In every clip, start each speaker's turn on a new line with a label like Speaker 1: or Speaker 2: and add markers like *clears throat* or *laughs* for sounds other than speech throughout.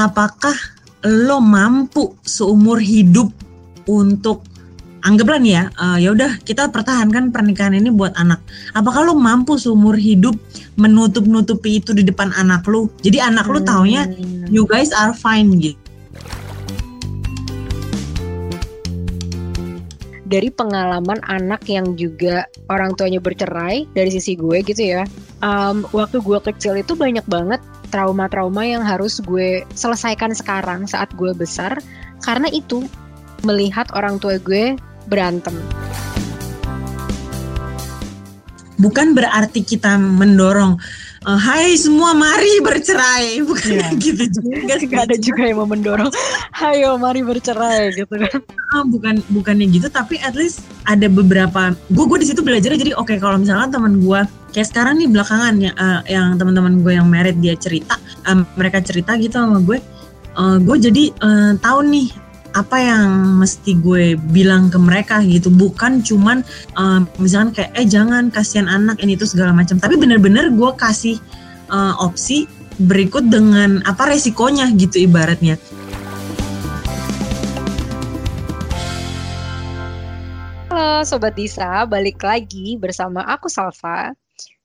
Speaker 1: apakah lo mampu seumur hidup untuk anggaplah nih ya, uh, ya udah kita pertahankan pernikahan ini buat anak. Apakah lo mampu seumur hidup menutup-nutupi itu di depan anak lo? Jadi anak lo taunya
Speaker 2: Hmm.
Speaker 1: you guys are fine gitu.
Speaker 2: dari pengalaman anak yang juga orang tuanya bercerai dari sisi gue gitu ya um, waktu gue kecil itu banyak banget trauma-trauma yang harus gue selesaikan sekarang saat gue besar karena itu melihat orang tua gue berantem
Speaker 1: Bukan berarti kita mendorong uh, Hai semua mari bercerai *laughs* Bukan
Speaker 2: Iya.
Speaker 1: gitu juga. *laughs*
Speaker 2: Gak ada juga yang mau mendorong *laughs* ayo mari bercerai gitu kan
Speaker 1: Ah, bukan bukannya gitu tapi at least ada beberapa gue gue di situ belajar jadi oke kalau misalkan teman gue kayak sekarang nih belakangan ya eh, yang teman-teman gue yang merit dia cerita em, mereka cerita gitu sama gue eh, gue jadi eh, tahu nih apa yang mesti gue bilang ke mereka gitu. Bukan cuman eh, misalkan kayak eh jangan kasihan anak ini itu segala macam. Tapi bener-bener gue kasih eh, opsi berikut dengan apa resikonya gitu ibaratnya.
Speaker 2: Halo Sobat Disa, balik lagi bersama aku Salva.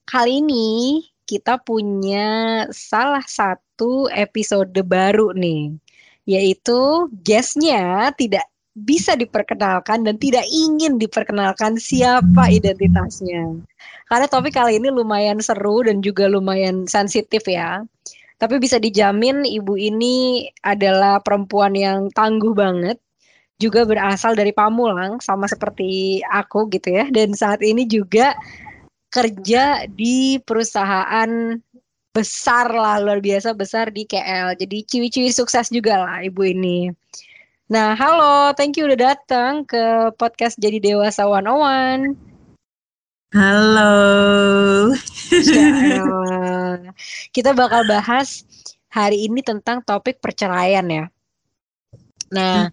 Speaker 2: Kali ini kita punya salah satu episode baru nih, yaitu guestnya tidak bisa diperkenalkan dan tidak ingin diperkenalkan siapa identitasnya. Karena topik kali ini lumayan seru dan juga lumayan sensitif ya. Tapi bisa dijamin ibu ini adalah perempuan yang tangguh banget juga berasal dari Pamulang sama seperti aku gitu ya dan saat ini juga kerja di perusahaan besar lah luar biasa besar di KL jadi ciwi-ciwi sukses juga lah ibu ini. Nah halo thank you udah datang ke podcast jadi dewasa 101
Speaker 1: halo.
Speaker 2: Ya elah. kita bakal bahas hari ini tentang topik perceraian ya. Nah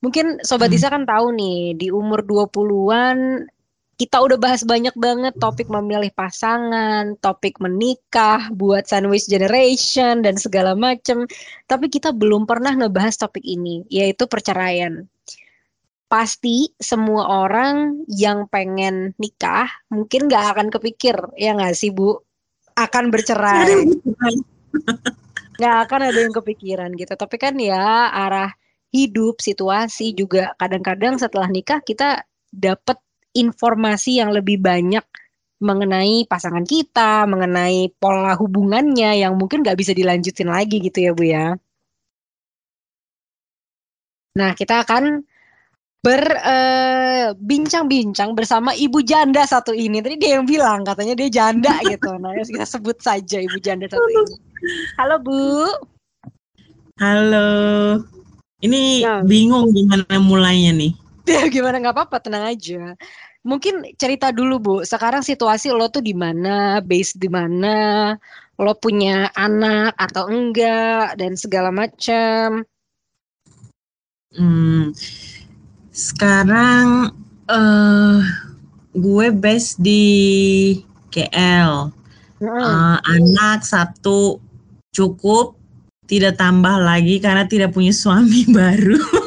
Speaker 2: Mungkin Sobat
Speaker 1: Hmm.
Speaker 2: Disa kan tahu nih, di umur 20-an kita udah bahas banyak banget topik memilih pasangan, topik menikah, buat sandwich generation, dan segala macem. Tapi kita belum pernah ngebahas topik ini, yaitu perceraian. Pasti semua orang yang pengen nikah mungkin nggak akan kepikir, ya nggak sih Bu? Akan bercerai nggak akan ada yang kepikiran gitu. Tapi kan ya arah hidup, situasi juga kadang-kadang setelah nikah kita dapat informasi yang lebih banyak mengenai pasangan kita, mengenai pola hubungannya yang mungkin nggak bisa dilanjutin lagi gitu ya Bu ya. Nah, kita akan berbincang-bincang bersama ibu janda satu ini. Tadi dia yang bilang katanya dia janda *laughs* gitu. Nah, kita sebut saja ibu janda satu ini. Halo Bu.
Speaker 1: Halo. Ini
Speaker 2: Ya.
Speaker 1: bingung gimana mulainya nih.
Speaker 2: Ya gimana nggak apa-apa, tenang aja. Mungkin cerita dulu Bu, sekarang situasi lo tuh di mana, base di mana, lo punya anak atau enggak, dan segala macam.
Speaker 1: Hmm, sekarang eh gue base di KL. Eh, anak satu cukup, tidak tambah lagi karena tidak punya suami *laughs* baru.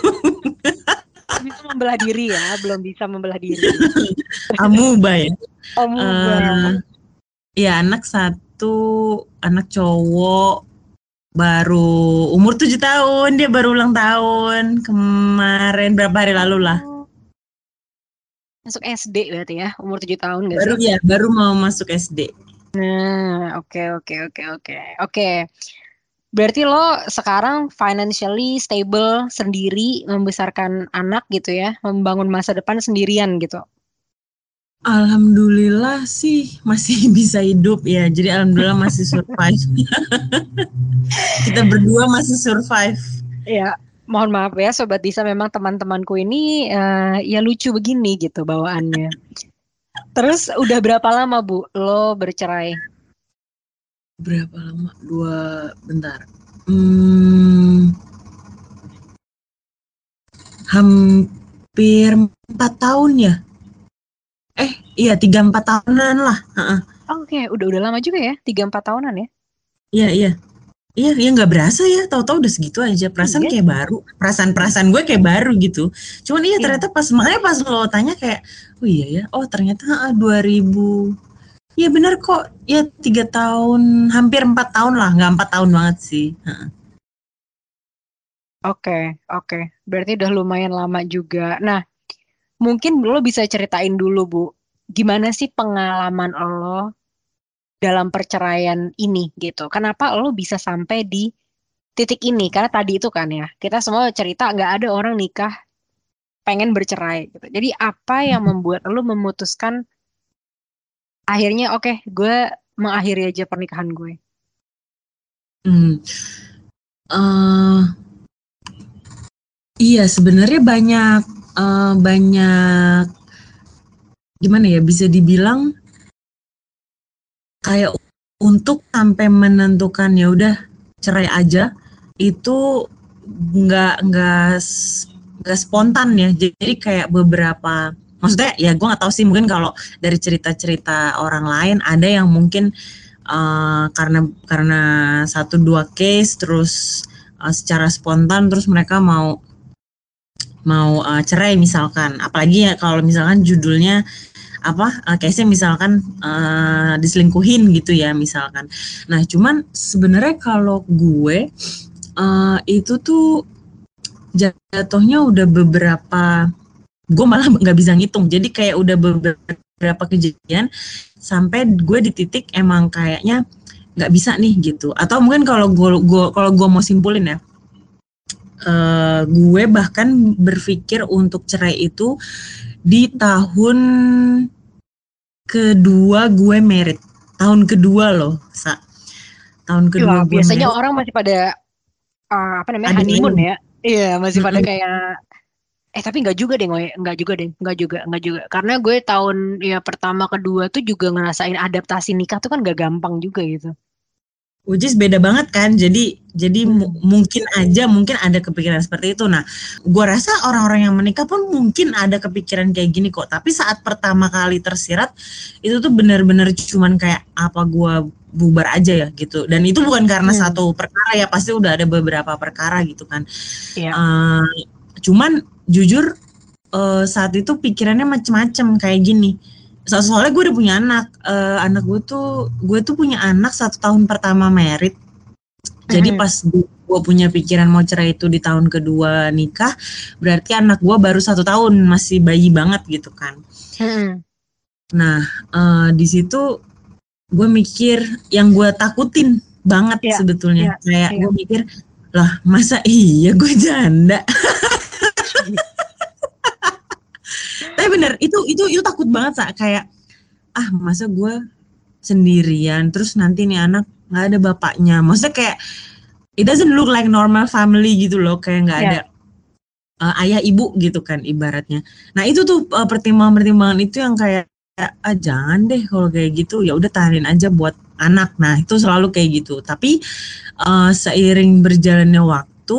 Speaker 2: Membelah diri ya, belum bisa membelah diri. *laughs*
Speaker 1: Amuba ya.
Speaker 2: Oh, muda.
Speaker 1: Eh, ya anak satu, anak cowok baru umur tujuh tahun dia baru ulang tahun kemarin berapa hari lalu lah
Speaker 2: Masuk SD berarti ya, umur 7 tahun nggak
Speaker 1: baru
Speaker 2: sih?
Speaker 1: ya baru mau masuk SD
Speaker 2: Nah, oke oke oke oke. Oke. Berarti lo sekarang financially stable sendiri membesarkan anak gitu ya, membangun masa depan sendirian gitu.
Speaker 1: Alhamdulillah sih masih *laughs* bisa hidup ya jadi alhamdulillah masih survive *laughs* kita berdua masih survive
Speaker 2: Ya, mohon maaf ya Sobat Disa memang teman-temanku ini eh, ya lucu begini gitu bawaannya. Terus udah berapa lama Bu lo bercerai?
Speaker 1: Berapa lama dua bentar hmm, hampir empat tahun ya eh iya tiga empat tahunan lah Heeh.
Speaker 2: Oke, udah udah lama juga ya, 3-4 tahunan ya.
Speaker 1: iya iya Iya, iya nggak berasa ya, tahu-tahu udah segitu aja. Perasaan
Speaker 2: Iya.
Speaker 1: kayak baru, perasaan-perasaan gue kayak baru gitu. Cuman iya
Speaker 2: Iya.
Speaker 1: ternyata pas makanya pas lo tanya kayak, oh iya ya, oh ternyata ah, 2000 Iya benar kok, ya tiga tahun, hampir empat tahun lah, nggak empat tahun banget sih.
Speaker 2: Oke, oke. Berarti udah lumayan lama juga. Nah, mungkin lo bisa ceritain dulu, Bu. Gimana sih pengalaman lo dalam perceraian ini gitu? Kenapa lo bisa sampai di titik ini? Karena tadi itu kan ya, kita semua cerita nggak ada orang nikah pengen bercerai gitu. Jadi apa yang membuat lo memutuskan akhirnya oke, gue mengakhiri aja pernikahan gue?
Speaker 1: Hmm. Eh, iya sebenarnya banyak eh, banyak gimana ya bisa dibilang kayak untuk sampai menentukan ya udah cerai aja itu nggak nggak nggak spontan ya jadi kayak beberapa maksudnya ya gue nggak tahu sih mungkin kalau dari cerita-cerita orang lain ada yang mungkin eh, karena karena satu dua case terus eh, secara spontan terus mereka mau mau eh, cerai misalkan. Apalagi ya kalau misalkan judulnya apa eh, case-nya misalkan eh, diselingkuhin gitu ya misalkan. Nah cuman sebenarnya kalau gue eh, itu tuh jatuhnya udah beberapa gue malah *laughs* nggak bisa ngitung jadi kayak udah beberapa kejadian sampai gue di titik emang kayaknya nggak bisa nih gitu atau mungkin kalau gue kalau gue mau simpulin ya eh, gue bahkan berpikir untuk cerai itu di tahun kedua gue merit tahun kedua loh sa tahun kedua
Speaker 2: Wah,
Speaker 1: gue
Speaker 2: biasanya
Speaker 1: merit.
Speaker 2: orang masih pada uh, apa namanya
Speaker 1: Honeymoon.
Speaker 2: honeymoon ya. Iya, masih pada kayak eh tapi nggak juga deh, nggak juga deh, nggak juga, nggak juga. Karena gue tahun ya pertama kedua tuh juga ngerasain adaptasi nikah tuh kan gak gampang juga gitu.
Speaker 1: Which is beda banget kan, jadi jadi
Speaker 2: Hmm.
Speaker 1: mungkin aja mungkin ada kepikiran seperti itu. Nah, gua rasa orang-orang yang menikah pun mungkin ada kepikiran kayak gini kok. Tapi saat pertama kali tersirat itu tuh benar-benar cuman kayak apa gua bubar aja ya gitu. Dan itu bukan karena
Speaker 2: Hmm.
Speaker 1: satu perkara ya, pasti udah ada beberapa perkara gitu kan.
Speaker 2: Iya.
Speaker 1: Eh, cuman jujur eh, saat itu pikirannya macem-macem kayak gini. So- soalnya gue udah punya anak, Eh, anak gue tuh gue tuh punya anak satu tahun pertama merit. Jadi
Speaker 2: Mhm.
Speaker 1: pas gue punya pikiran mau cerai itu di tahun kedua nikah, berarti anak gue baru satu tahun masih bayi banget gitu kan.
Speaker 2: Mm-mm.
Speaker 1: Nah eh, di situ gue mikir yang gue takutin banget
Speaker 2: Iya,
Speaker 1: sebetulnya.
Speaker 2: iya,
Speaker 1: Kayak
Speaker 2: iya.
Speaker 1: gue mikir lah masa iya gue janda. *laughs* Tapi bener itu itu itu takut banget sa kayak ah masa gue sendirian terus nanti nih anak nggak ada bapaknya. Maksudnya kayak it doesn't look like normal family gitu loh kayak nggak
Speaker 2: Iya.
Speaker 1: ada uh, ayah ibu gitu kan ibaratnya. Nah itu tuh uh, pertimbangan-pertimbangan itu yang kayak ah jangan deh kalau kayak gitu ya udah tahanin aja buat anak. Nah itu selalu kayak gitu. Tapi uh, seiring berjalannya waktu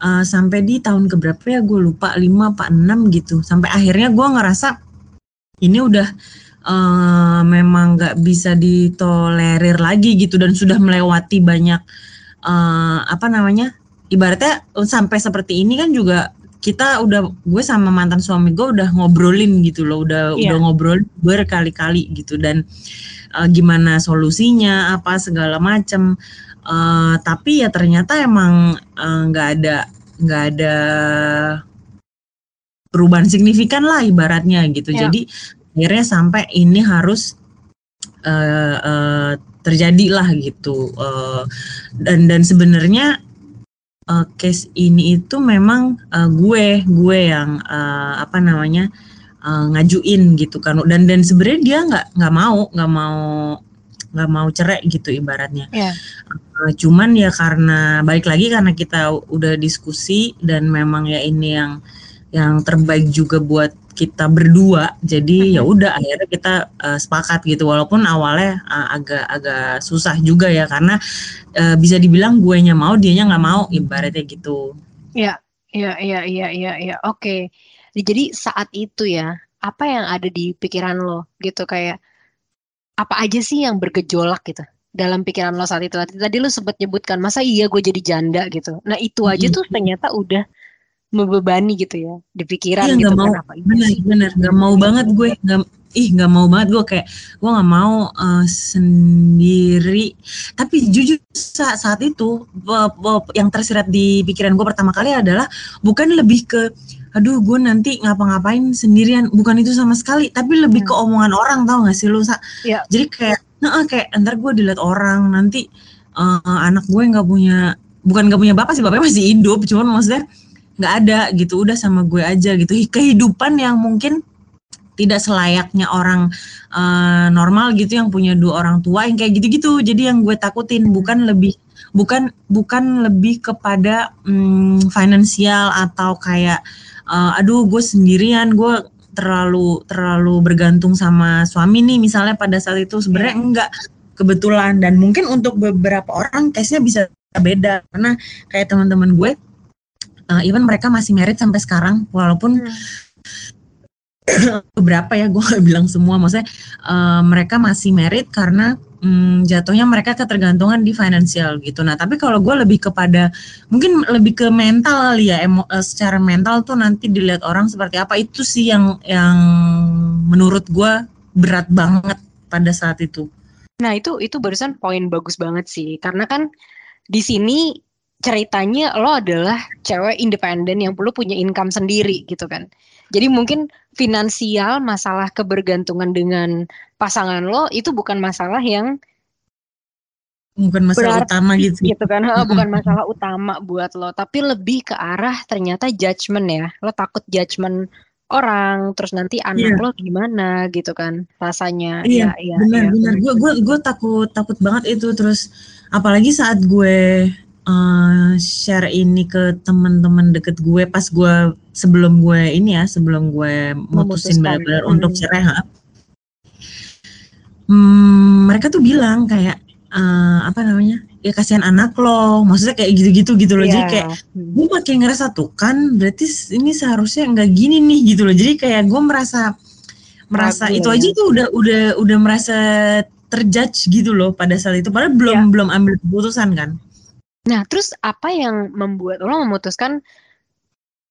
Speaker 1: uh, sampai di tahun keberapa ya gue lupa 5 apa 6 gitu. Sampai akhirnya gue ngerasa ini udah uh, memang nggak bisa ditolerir lagi gitu dan sudah melewati banyak uh, apa namanya ibaratnya sampai seperti ini kan juga kita udah gue sama mantan suami gue udah ngobrolin gitu loh udah
Speaker 2: Iya.
Speaker 1: udah ngobrol berkali-kali gitu dan uh, gimana solusinya apa segala macem Uh, tapi ya ternyata emang uh, nggak ada nggak ada perubahan signifikan lah ibaratnya gitu
Speaker 2: Iya.
Speaker 1: jadi akhirnya sampai ini harus uh, uh, terjadi lah gitu Uh, dan dan sebenarnya uh, case ini itu memang uh, gue gue yang uh, apa namanya uh, ngajuin gitu kan dan dan sebenarnya dia nggak nggak mau nggak mau nggak mau cerai gitu ibaratnya
Speaker 2: Iya.
Speaker 1: Uh, cuman ya karena balik lagi karena kita udah diskusi dan memang ya ini yang yang terbaik juga buat kita berdua jadi ya udah akhirnya kita uh, sepakat gitu. Walaupun awalnya uh, agak agak susah juga ya karena uh, bisa dibilang gue nya mau dianya nggak mau ibaratnya gitu.
Speaker 2: Iya, iya, iya, iya, iya, iya. Oke. Jadi saat itu ya, apa yang ada di pikiran lo? Gitu kayak apa aja sih yang bergejolak gitu dalam pikiran lo saat itu. Tadi lo sempat nyebutkan masa iya gue jadi janda? gitu. Nah itu aja tuh ternyata udah membebani gitu ya di pikiran
Speaker 1: iya,
Speaker 2: gitu
Speaker 1: gak mau,
Speaker 2: kan apa
Speaker 1: bener bener gak mau banget gue gak, ih nggak mau banget gue. Kayak gue nggak mau uh, sendiri. Tapi jujur saat saat itu yang tersirat di pikiran gue pertama kali adalah bukan lebih ke aduh gue nanti ngapa-ngapain sendirian. Bukan itu sama sekali tapi lebih hmm. ke omongan orang tau gak sih lu sa? Ya. jadi kayak nah kayak ntar gue dilihat orang nanti uh, anak gue nggak punya bukan nggak punya bapak sih bapaknya masih hidup cuman maksudnya nggak ada gitu udah sama gue aja gitu kehidupan yang mungkin tidak selayaknya orang uh, normal gitu yang punya dua orang tua yang kayak gitu-gitu. Jadi yang gue takutin bukan lebih bukan bukan lebih kepada um, finansial atau kayak uh, aduh gue sendirian gue terlalu terlalu bergantung sama suami nih misalnya pada saat itu sebenarnya iya. enggak kebetulan. Dan mungkin untuk beberapa orang case-nya bisa beda. Karena kayak teman-teman gue uh, even mereka masih married sampai sekarang. Walaupun hmm. *clears throat* beberapa ya gue gak bilang semua. Maksudnya uh, mereka masih merit karena um, jatuhnya mereka ketergantungan di finansial gitu. Nah tapi kalau gue lebih kepada mungkin lebih ke mental kali ya emo, uh, secara mental tuh nanti dilihat orang seperti apa. Itu sih yang yang menurut gue berat banget pada saat itu.
Speaker 2: Nah itu itu barusan poin bagus banget sih. Karena kan di sini ceritanya lo adalah cewek independen yang perlu punya income sendiri gitu kan jadi mungkin finansial, masalah kebergantungan dengan pasangan lo itu bukan masalah yang
Speaker 1: bukan masalah berarti, utama gitu.
Speaker 2: Gitu kan, bukan masalah utama buat lo, tapi lebih ke arah ternyata judgement ya. Lo takut judgement orang, terus nanti anak yeah. lo gimana gitu kan rasanya.
Speaker 1: Iya, ya, ya, benar ya. benar. Gue gue gue takut takut banget itu terus apalagi saat gue uh, share ini ke teman-teman deket gue pas gue sebelum gue ini ya sebelum gue mutusin benar-benar hmm. untuk cerai ha, hmm, mereka tuh bilang kayak uh, apa namanya ya kasihan anak lo maksudnya kayak gitu-gitu gitu loh yeah. jadi iya. kayak gue makin ngerasa tuh kan berarti ini seharusnya nggak gini nih gitu loh jadi kayak gue merasa merasa Ragu, itu ya. aja tuh udah udah udah merasa terjudge gitu loh pada saat itu padahal belum yeah. belum ambil keputusan kan
Speaker 2: Nah, terus apa yang membuat lo memutuskan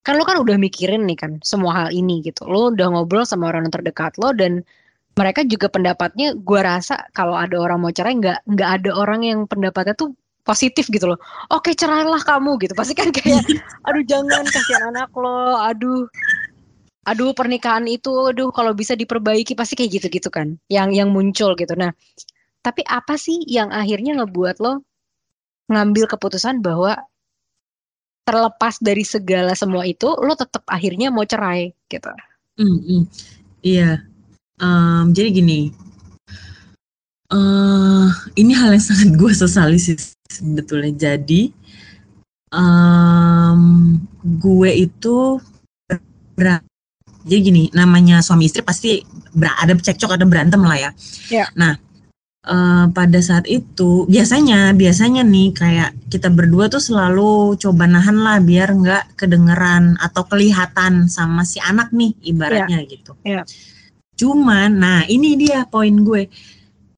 Speaker 2: kan lo kan udah mikirin nih kan semua hal ini gitu. Lo udah ngobrol sama orang yang terdekat lo dan mereka juga pendapatnya gue rasa kalau ada orang mau cerai nggak nggak ada orang yang pendapatnya tuh positif gitu loh. Oke cerailah kamu gitu. Pasti kan kayak aduh jangan kasihan anak lo. Aduh aduh pernikahan itu aduh kalau bisa diperbaiki pasti kayak gitu-gitu kan. Yang yang muncul gitu. Nah, tapi apa sih yang akhirnya ngebuat lo ngambil keputusan bahwa terlepas dari segala semua itu lo tetap akhirnya mau cerai gitu.
Speaker 1: Mm -hmm. Iya. Um, jadi gini. Uh, ini hal yang sangat gue sesali sih sebetulnya. Jadi um, gue itu berat. Jadi gini, namanya suami istri pasti ada cekcok, ada berantem lah ya. Yeah. Nah, uh, pada saat itu biasanya biasanya nih kayak kita berdua tuh selalu coba nahan lah biar nggak kedengeran atau kelihatan sama si anak nih ibaratnya yeah. gitu. Yeah. Cuman, nah ini dia poin gue.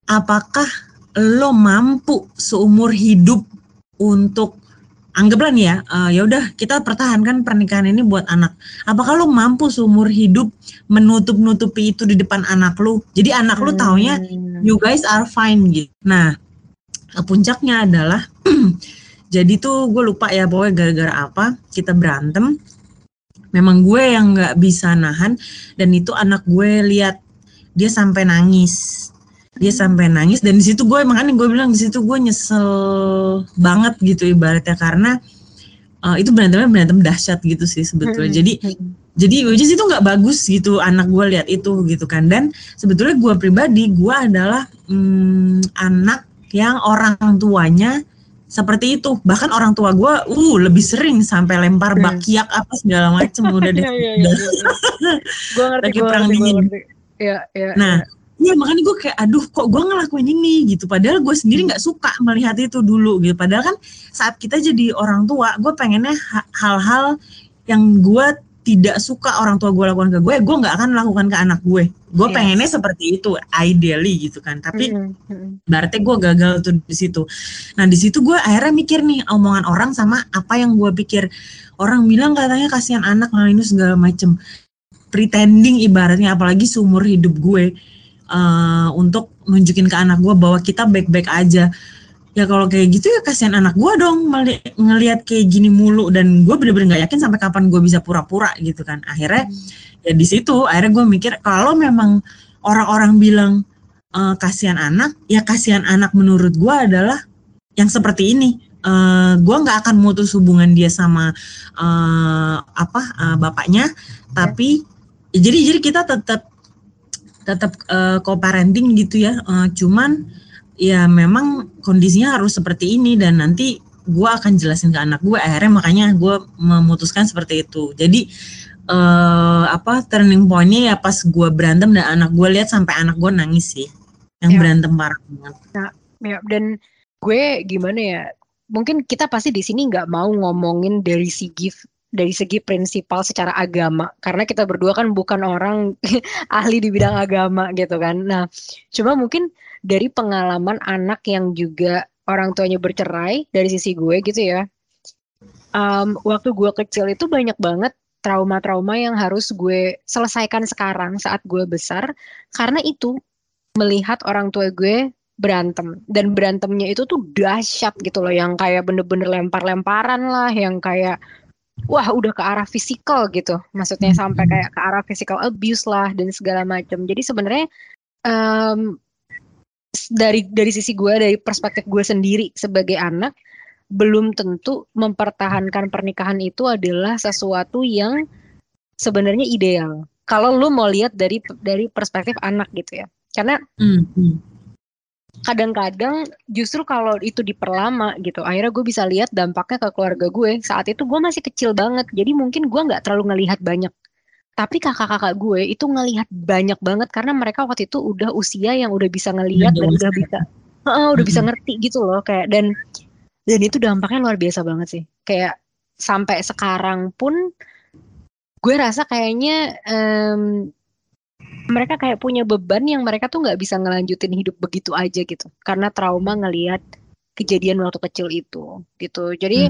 Speaker 1: Apakah lo mampu seumur hidup untuk anggaplah nih ya, uh, ya udah kita pertahankan pernikahan ini buat anak. Apakah lo mampu seumur hidup menutup-nutupi itu di depan anak lo? Jadi anak lo taunya hmm. you guys are fine gitu. Nah, puncaknya adalah *clears throat* jadi tuh gue lupa ya pokoknya gara-gara apa kita berantem. Memang gue yang nggak bisa nahan dan itu anak gue lihat dia sampai nangis dia sampai nangis. Dan di situ gue makanya gue bilang di situ gue nyesel banget gitu ibaratnya. Karena uh, itu berantemnya berantem dahsyat gitu sih sebetulnya. Hmm. jadi jadi which is itu nggak bagus gitu anak gue lihat itu gitu kan. Dan sebetulnya gue pribadi gue adalah hmm, anak yang orang tuanya seperti itu. Bahkan orang tua gue uh lebih sering sampai lempar hmm. bakiak apa segala macem. Udah deh.
Speaker 2: Ya, ya, ya, gue ngerti gue ngerti, Ya, ya,
Speaker 1: nah ya Iya makanya gue kayak aduh kok gue ngelakuin ini? Gitu. Padahal gue sendiri nggak suka melihat itu dulu gitu. Padahal kan saat kita jadi orang tua gue pengennya hal-hal yang gue tidak suka orang tua gue lakukan ke gue gue nggak akan lakukan ke anak gue. Gue yes. pengennya seperti itu ideally gitu kan. Tapi mm -hmm. berarti gue gagal tuh di situ. Nah di situ gue akhirnya mikir nih omongan orang sama apa yang gue pikir. Orang bilang katanya kasihan anak lah ini segala macem. Pretending ibaratnya apalagi seumur hidup gue uh, untuk nunjukin ke anak gue bahwa kita baik-baik aja. Ya kalau kayak gitu ya kasihan anak gue dong ngelihat kayak gini mulu. Dan gue bener-bener nggak yakin sampai kapan gue bisa pura-pura gitu kan. Akhirnya ya di situ akhirnya gue mikir kalau memang orang-orang bilang uh, kasihan anak ya kasihan anak menurut gue adalah yang seperti ini. Uh, gue nggak akan mutus hubungan dia sama uh, apa uh, bapaknya. Tapi ya, jadi jadi kita tetap tetap uh, co-parenting gitu ya. Uh, cuman ya memang kondisinya harus seperti ini dan nanti gue akan jelasin ke anak gue akhirnya makanya gue memutuskan seperti itu. Jadi uh, apa turning pointnya ya pas gue berantem dan anak gue lihat sampai anak gue nangis sih. Yang ya. berantem parah banget.
Speaker 2: Ya, ya. Dan gue gimana ya mungkin kita pasti di sini nggak mau ngomongin dari segi dari segi prinsipal secara agama. Karena kita berdua kan bukan orang *laughs* ahli di bidang agama gitu kan. Nah cuma mungkin dari pengalaman anak yang juga orang tuanya bercerai dari sisi gue gitu ya. Um, waktu gue kecil itu banyak banget trauma-trauma yang harus gue selesaikan sekarang saat gue besar. Karena itu melihat orang tua gue berantem. Dan berantemnya itu tuh dahsyat gitu loh. Yang kayak bener-bener lempar-lemparan lah. Yang kayak wah udah ke arah fisikal gitu maksudnya sampai kayak ke arah physical abuse lah dan segala macam jadi sebenarnya um, dari dari sisi gue dari perspektif gue sendiri sebagai anak belum tentu mempertahankan pernikahan itu adalah sesuatu yang sebenarnya ideal. Kalau lu mau lihat dari dari perspektif anak gitu ya, karena mm-hmm. Kadang-kadang justru kalau itu diperlama gitu, akhirnya gue bisa lihat dampaknya ke keluarga gue. Saat itu gue masih kecil banget, jadi mungkin gue nggak terlalu ngelihat banyak. Tapi kakak-kakak gue itu ngelihat banyak banget karena mereka waktu itu udah usia yang udah bisa ngelihat dan udah bisa uh, udah bisa ngerti gitu loh kayak dan dan itu dampaknya luar biasa banget sih. Kayak sampai sekarang pun gue rasa kayaknya um, mereka kayak punya beban yang mereka tuh nggak bisa ngelanjutin hidup begitu aja gitu. Karena trauma ngelihat kejadian waktu kecil itu gitu. Jadi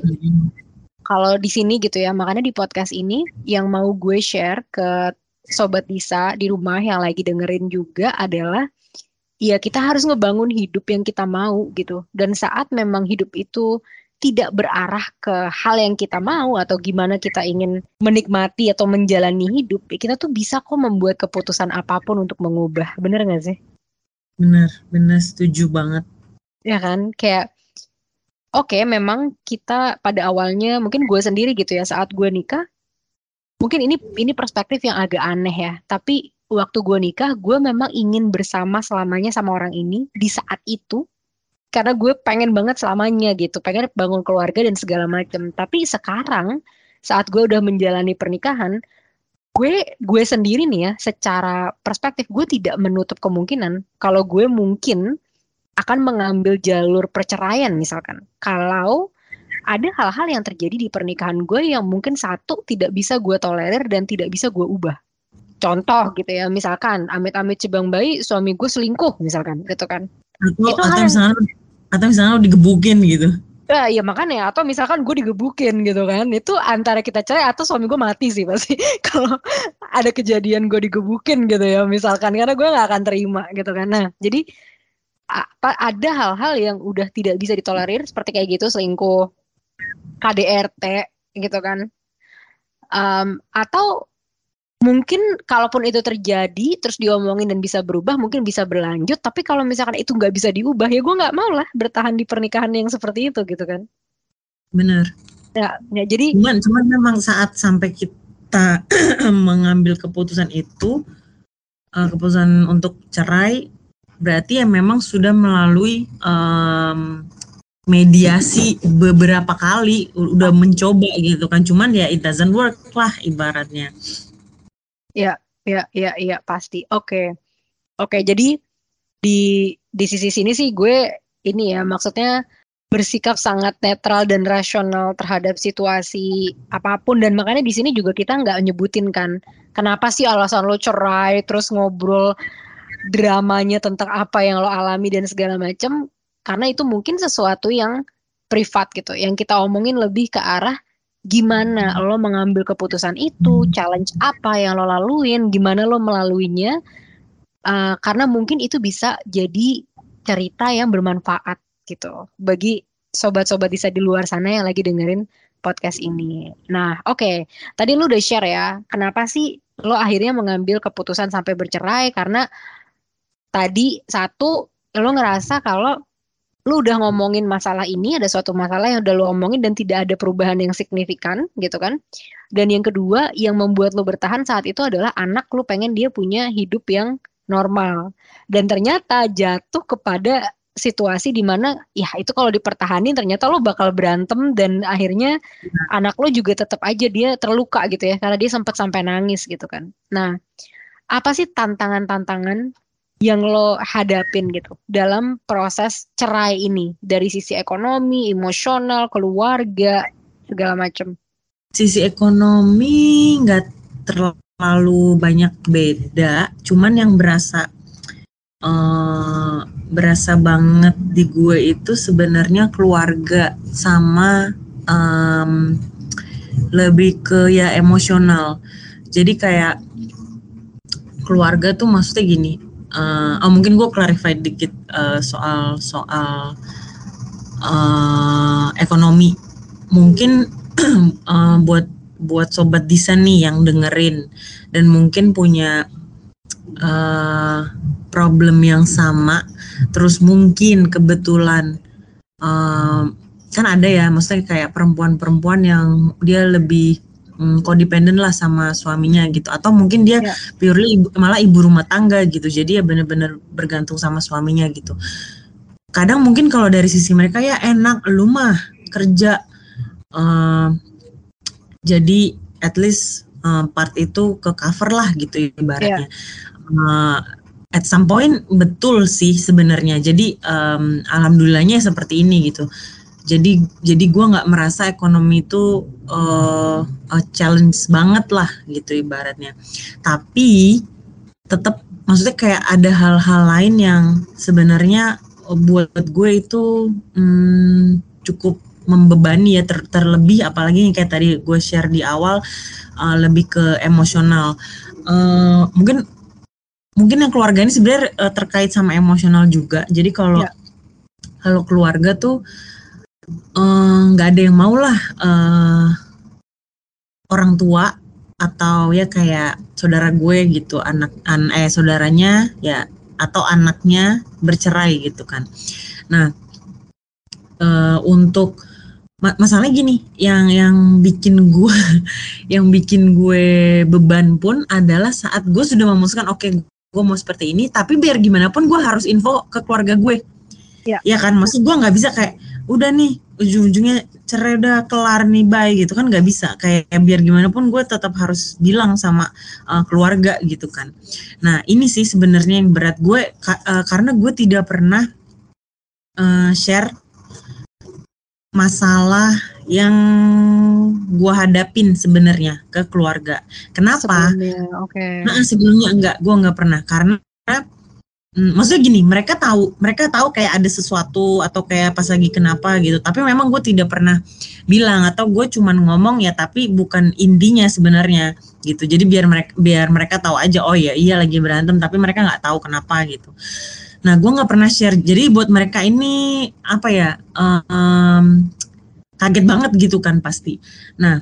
Speaker 2: kalau di sini gitu ya makanya di podcast ini yang mau gue share ke sobat Disa di rumah yang lagi dengerin juga adalah ya kita harus ngebangun hidup yang kita mau gitu. Dan saat memang hidup itu tidak berarah ke hal yang kita mau atau gimana kita ingin menikmati atau menjalani hidup, kita tuh bisa kok membuat keputusan apa pun untuk mengubah. Bener gak sih?
Speaker 1: Bener, bener setuju banget.
Speaker 2: Ya kan, kayak oke okay, memang kita pada awalnya mungkin gue sendiri gitu ya saat gue nikah mungkin ini ini perspektif yang agak aneh ya tapi waktu gue nikah gue memang ingin bersama selamanya sama orang ini di saat itu karena gue pengen banget selamanya gitu pengen bangun keluarga dan segala macam tapi sekarang saat gue udah menjalani pernikahan gue gue sendiri nih ya secara perspektif gue tidak menutup kemungkinan kalau gue mungkin akan mengambil jalur perceraian misalkan. Kalau ada hal-hal yang terjadi di pernikahan gue yang mungkin satu tidak bisa gue tolerir dan tidak bisa gue ubah. Contoh gitu ya, misalkan amit-amit cebang bayi suami gue selingkuh misalkan gitu kan.
Speaker 1: Atau, itu atau misalnya atau misalnya lo digebukin gitu.
Speaker 2: Ya, ya makanya. Atau misalkan gue digebukin gitu kan. Itu antara kita cerai atau suami gue mati sih pasti. *laughs* Kalau ada kejadian gue digebukin gitu ya misalkan. Karena gue nggak akan terima gitu kan. Nah jadi apa ada hal-hal yang udah tidak bisa ditolerir seperti kayak gitu selingkuh KDRT gitu kan. Um, atau mungkin kalaupun itu terjadi terus diomongin dan bisa berubah mungkin bisa berlanjut. Tapi kalau misalkan itu nggak bisa diubah ya gue nggak mau lah bertahan di pernikahan yang seperti itu gitu kan.
Speaker 1: Benar
Speaker 2: ya, ya jadi
Speaker 1: cuman cuman memang saat sampai kita *clears throat* mengambil keputusan itu uh, keputusan untuk cerai berarti ya memang sudah melalui um, mediasi beberapa kali udah mencoba gitu kan. Cuman ya it doesn't work lah ibaratnya
Speaker 2: ya ya ya ya pasti. Oke. Oke jadi di di sisi sini sih gue ini ya maksudnya bersikap sangat netral dan rasional terhadap situasi apa pun. Dan makanya di sini juga kita nggak nyebutin kan kenapa sih alasan lo cerai terus ngobrol dramanya tentang apa yang lo alami dan segala macam karena itu mungkin sesuatu yang privat gitu yang kita omongin lebih ke arah gimana lo mengambil keputusan itu challenge apa yang lo laluin gimana lo melaluinya uh, karena mungkin itu bisa jadi cerita yang bermanfaat gitu bagi sobat-sobat bisa di luar sana yang lagi dengerin podcast ini. Nah, oke. Okay. Tadi lu udah share ya, kenapa sih lo akhirnya mengambil keputusan sampai bercerai karena tadi satu lo ngerasa kalau lu udah ngomongin masalah ini ada suatu masalah yang udah lu omongin dan tidak ada perubahan yang signifikan gitu kan dan yang kedua yang membuat lu bertahan saat itu adalah anak lu pengen dia punya hidup yang normal dan ternyata jatuh kepada situasi di mana ya itu kalau dipertahanin ternyata lo bakal berantem dan akhirnya nah. anak lo juga tetap aja dia terluka gitu ya karena dia sempat sampai nangis gitu kan. Nah, apa sih tantangan-tantangan yang lo hadapin gitu dalam proses cerai ini dari sisi ekonomi, emosional, keluarga, segala macam?
Speaker 1: Sisi ekonomi nggak terlalu banyak beda, cuman yang berasa uh, berasa banget di gue itu sebenarnya keluarga sama um, lebih ke ya emosional. Jadi kayak keluarga tuh maksudnya gini. Uh, oh mungkin gue clarify dikit uh, soal soal uh, ekonomi. Mungkin uh, *clears throat* buat buat sobat desain nih yang dengerin dan mungkin punya uh, problem yang sama terus mungkin kebetulan uh, kan ada ya maksudnya kayak perempuan-perempuan yang dia lebih um, codependent lah sama suaminya gitu atau mungkin dia yeah. purely ibu, malah ibu rumah tangga gitu jadi ya bener-bener bergantung sama suaminya gitu kadang mungkin kalau dari sisi mereka ya enak lu mah kerja uh, jadi at least uh, part itu ke cover lah gitu ibaratnya yeah uh, at some point betul sih sebenarnya. Jadi um, alhamdulillahnya seperti ini gitu. Jadi jadi gue nggak merasa ekonomi itu uh, uh, challenge banget lah gitu ibaratnya. Tapi tetap maksudnya kayak ada hal-hal lain yang sebenarnya buat gue itu um, cukup membebani ya ter terlebih apalagi yang kayak tadi gue share di awal uh, lebih ke emosional. Uh, mungkin mungkin yang keluarga ini sebenarnya uh, terkait sama emosional juga. Jadi kalau ya. kalau keluarga tuh nggak uh, ada yang mau lah uh, orang tua atau ya kayak saudara gue gitu anak an eh saudaranya ya atau anaknya bercerai gitu kan. Nah uh, untuk masalahnya gini yang yang bikin gue *laughs* yang bikin gue beban pun adalah saat gue sudah memutuskan oke okay, gue mau seperti ini tapi biar gimana pun gue harus info ke keluarga gue. Ya, ya kan? Maksud gue nggak bisa kayak udah nih ujung-ujungnya cerai udah kelar nih bye gitu kan nggak bisa kayak biar gimana pun gue tetap harus bilang sama uh, keluarga gitu kan nah ini sih sebenarnya yang berat gue ka, uh, karena gue tidak pernah uh, share masalah yang gue hadapin sebenarnya ke keluarga. Kenapa?
Speaker 2: Sebelumnya. Okay.
Speaker 1: Nah, sebelumnya enggak, gue enggak pernah karena mm, maksudnya gini, mereka tahu, mereka tahu kayak ada sesuatu atau kayak pas lagi kenapa gitu. Tapi memang gue tidak pernah bilang atau gue cuman ngomong ya, tapi bukan intinya sebenarnya gitu. Jadi biar mereka biar mereka tahu aja, oh ya iya lagi berantem, tapi mereka nggak tahu kenapa gitu. Nah, gue nggak pernah share. Jadi buat mereka ini apa ya? Um, kaget banget gitu kan pasti. Nah,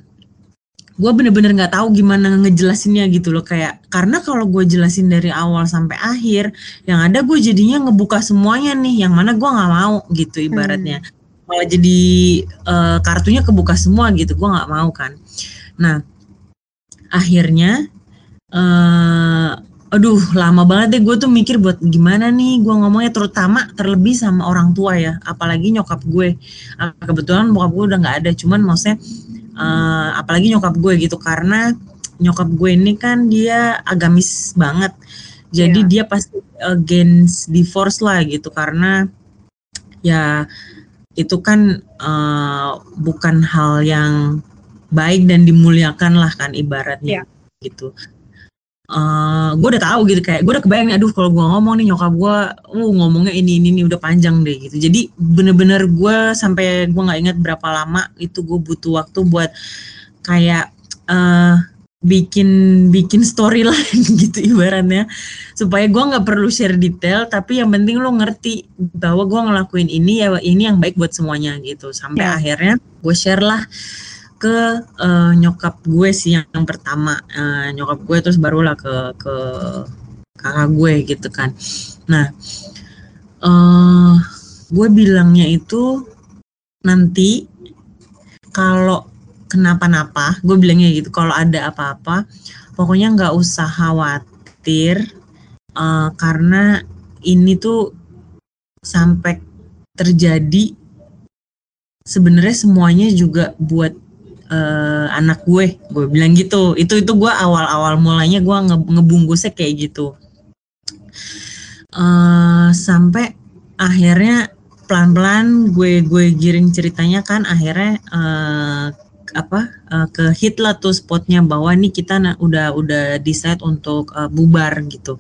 Speaker 1: gue bener-bener nggak tahu gimana ngejelasinnya gitu loh kayak karena kalau gue jelasin dari awal sampai akhir yang ada gue jadinya ngebuka semuanya nih yang mana gue nggak mau gitu ibaratnya. Hmm. malah jadi uh, kartunya kebuka semua gitu gue nggak mau kan. Nah akhirnya uh, aduh lama banget deh gue tuh mikir buat gimana nih gue ngomongnya terutama terlebih sama orang tua ya apalagi nyokap gue. Uh, kebetulan bokap gue udah nggak ada cuman maksudnya uh, apalagi nyokap gue gitu karena nyokap gue ini kan dia agamis banget jadi yeah. dia pasti against divorce lah gitu karena ya itu kan uh, bukan hal yang baik dan dimuliakan lah kan ibaratnya yeah. gitu. Uh, gue udah tahu gitu kayak gue udah kebayang aduh kalau gue ngomong nih nyokap gue, uh ngomongnya ini ini ini udah panjang deh gitu. Jadi bener-bener gue sampai gue nggak ingat berapa lama itu gue butuh waktu buat kayak uh, bikin bikin storyline *laughs* gitu ibaratnya supaya gue nggak perlu share detail tapi yang penting lo ngerti bahwa gue ngelakuin ini ya ini yang baik buat semuanya gitu sampai yeah. akhirnya gue share lah ke uh, nyokap gue sih yang, yang pertama. Uh, nyokap gue terus barulah ke ke kakak gue gitu kan. Nah uh, gue bilangnya itu nanti kalau kenapa-napa gue bilangnya gitu kalau ada apa-apa pokoknya nggak usah khawatir uh, karena ini tuh sampai terjadi sebenarnya semuanya juga buat uh, anak gue. Gue bilang gitu. Itu itu gue awal-awal mulanya gue nge ngebungkusnya kayak gitu. Uh, sampai akhirnya pelan-pelan gue gue giring ceritanya kan akhirnya uh, apa uh, ke hit lah tuh spotnya bahwa nih kita na, udah udah decide untuk uh, bubar gitu.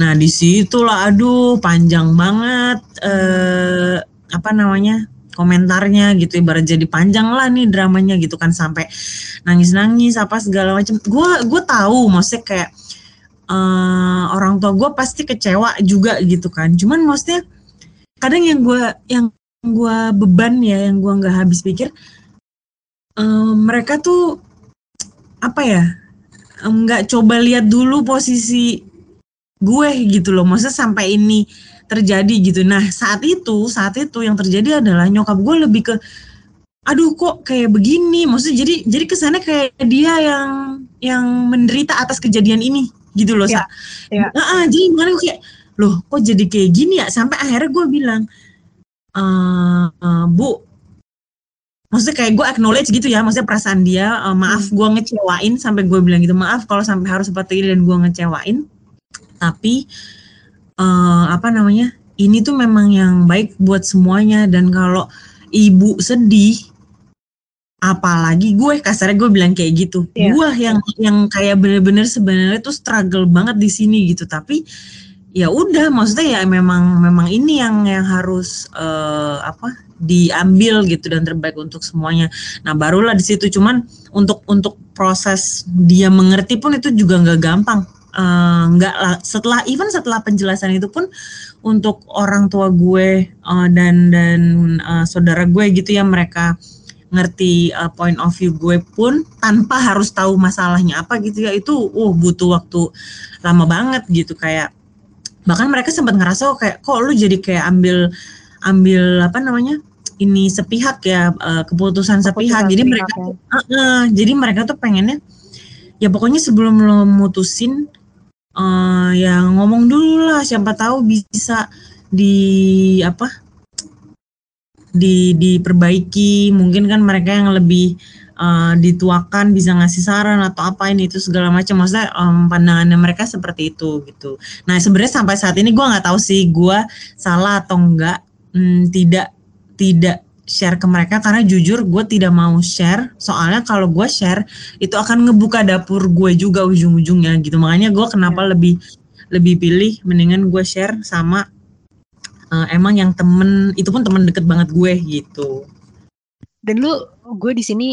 Speaker 1: Nah di situ lah aduh panjang banget uh, apa namanya komentarnya gitu ibarat jadi panjang lah nih dramanya gitu kan sampai nangis nangis apa segala macam. Gue gue tahu maksudnya kayak uh, orang tua gue pasti kecewa juga gitu kan. Cuman maksudnya kadang yang gue yang gue beban ya yang gue nggak habis pikir um, mereka tuh apa ya nggak coba lihat dulu posisi gue gitu loh maksudnya sampai ini terjadi gitu nah saat itu saat itu yang terjadi adalah nyokap gue lebih ke aduh kok kayak begini maksudnya jadi jadi kesannya kayak dia yang yang menderita atas kejadian ini gitu loh ya, ya. Nah, jadi makanya gue kayak loh kok jadi kayak gini ya sampai akhirnya gue bilang e, uh, bu maksudnya kayak gue acknowledge gitu ya maksudnya perasaan dia uh, maaf hmm. gue ngecewain sampai gue bilang gitu maaf kalau sampai harus seperti ini dan gue ngecewain tapi uh, apa namanya ini tuh memang yang baik buat semuanya dan kalau ibu sedih apalagi gue kasarnya gue bilang kayak gitu yeah. gue yang yang kayak bener-bener sebenarnya tuh struggle banget di sini gitu tapi ya udah maksudnya ya memang memang ini yang yang harus uh, apa diambil gitu dan terbaik untuk semuanya. Nah barulah di situ cuman untuk untuk proses dia mengerti pun itu juga nggak gampang. Uh, nggak lah setelah even setelah penjelasan itu pun untuk orang tua gue uh, dan dan uh, saudara gue gitu ya mereka ngerti uh, point of view gue pun tanpa harus tahu masalahnya apa gitu ya itu uh butuh waktu lama banget gitu kayak bahkan mereka sempat ngerasa oh, kayak kok lu jadi kayak ambil ambil apa namanya ini sepihak ya uh, keputusan, sepihak. Jadi mereka ya. uh, uh, jadi mereka tuh pengennya ya pokoknya sebelum lo mutusin uh, ya ngomong dulu lah siapa tahu bisa di apa di diperbaiki. Mungkin kan mereka yang lebih uh, dituakan bisa ngasih saran atau apa ini itu segala macam. Maksudnya um, pandangannya mereka seperti itu gitu. Nah sebenarnya sampai saat ini gue nggak tahu sih gue salah atau enggak hmm, tidak tidak share ke mereka karena jujur gue tidak mau share soalnya kalau gue share itu akan ngebuka dapur gue juga ujung-ujungnya gitu makanya gue kenapa ya. lebih lebih pilih mendingan gue share sama uh, emang yang temen itu pun temen deket banget gue gitu
Speaker 2: dan lu gue di sini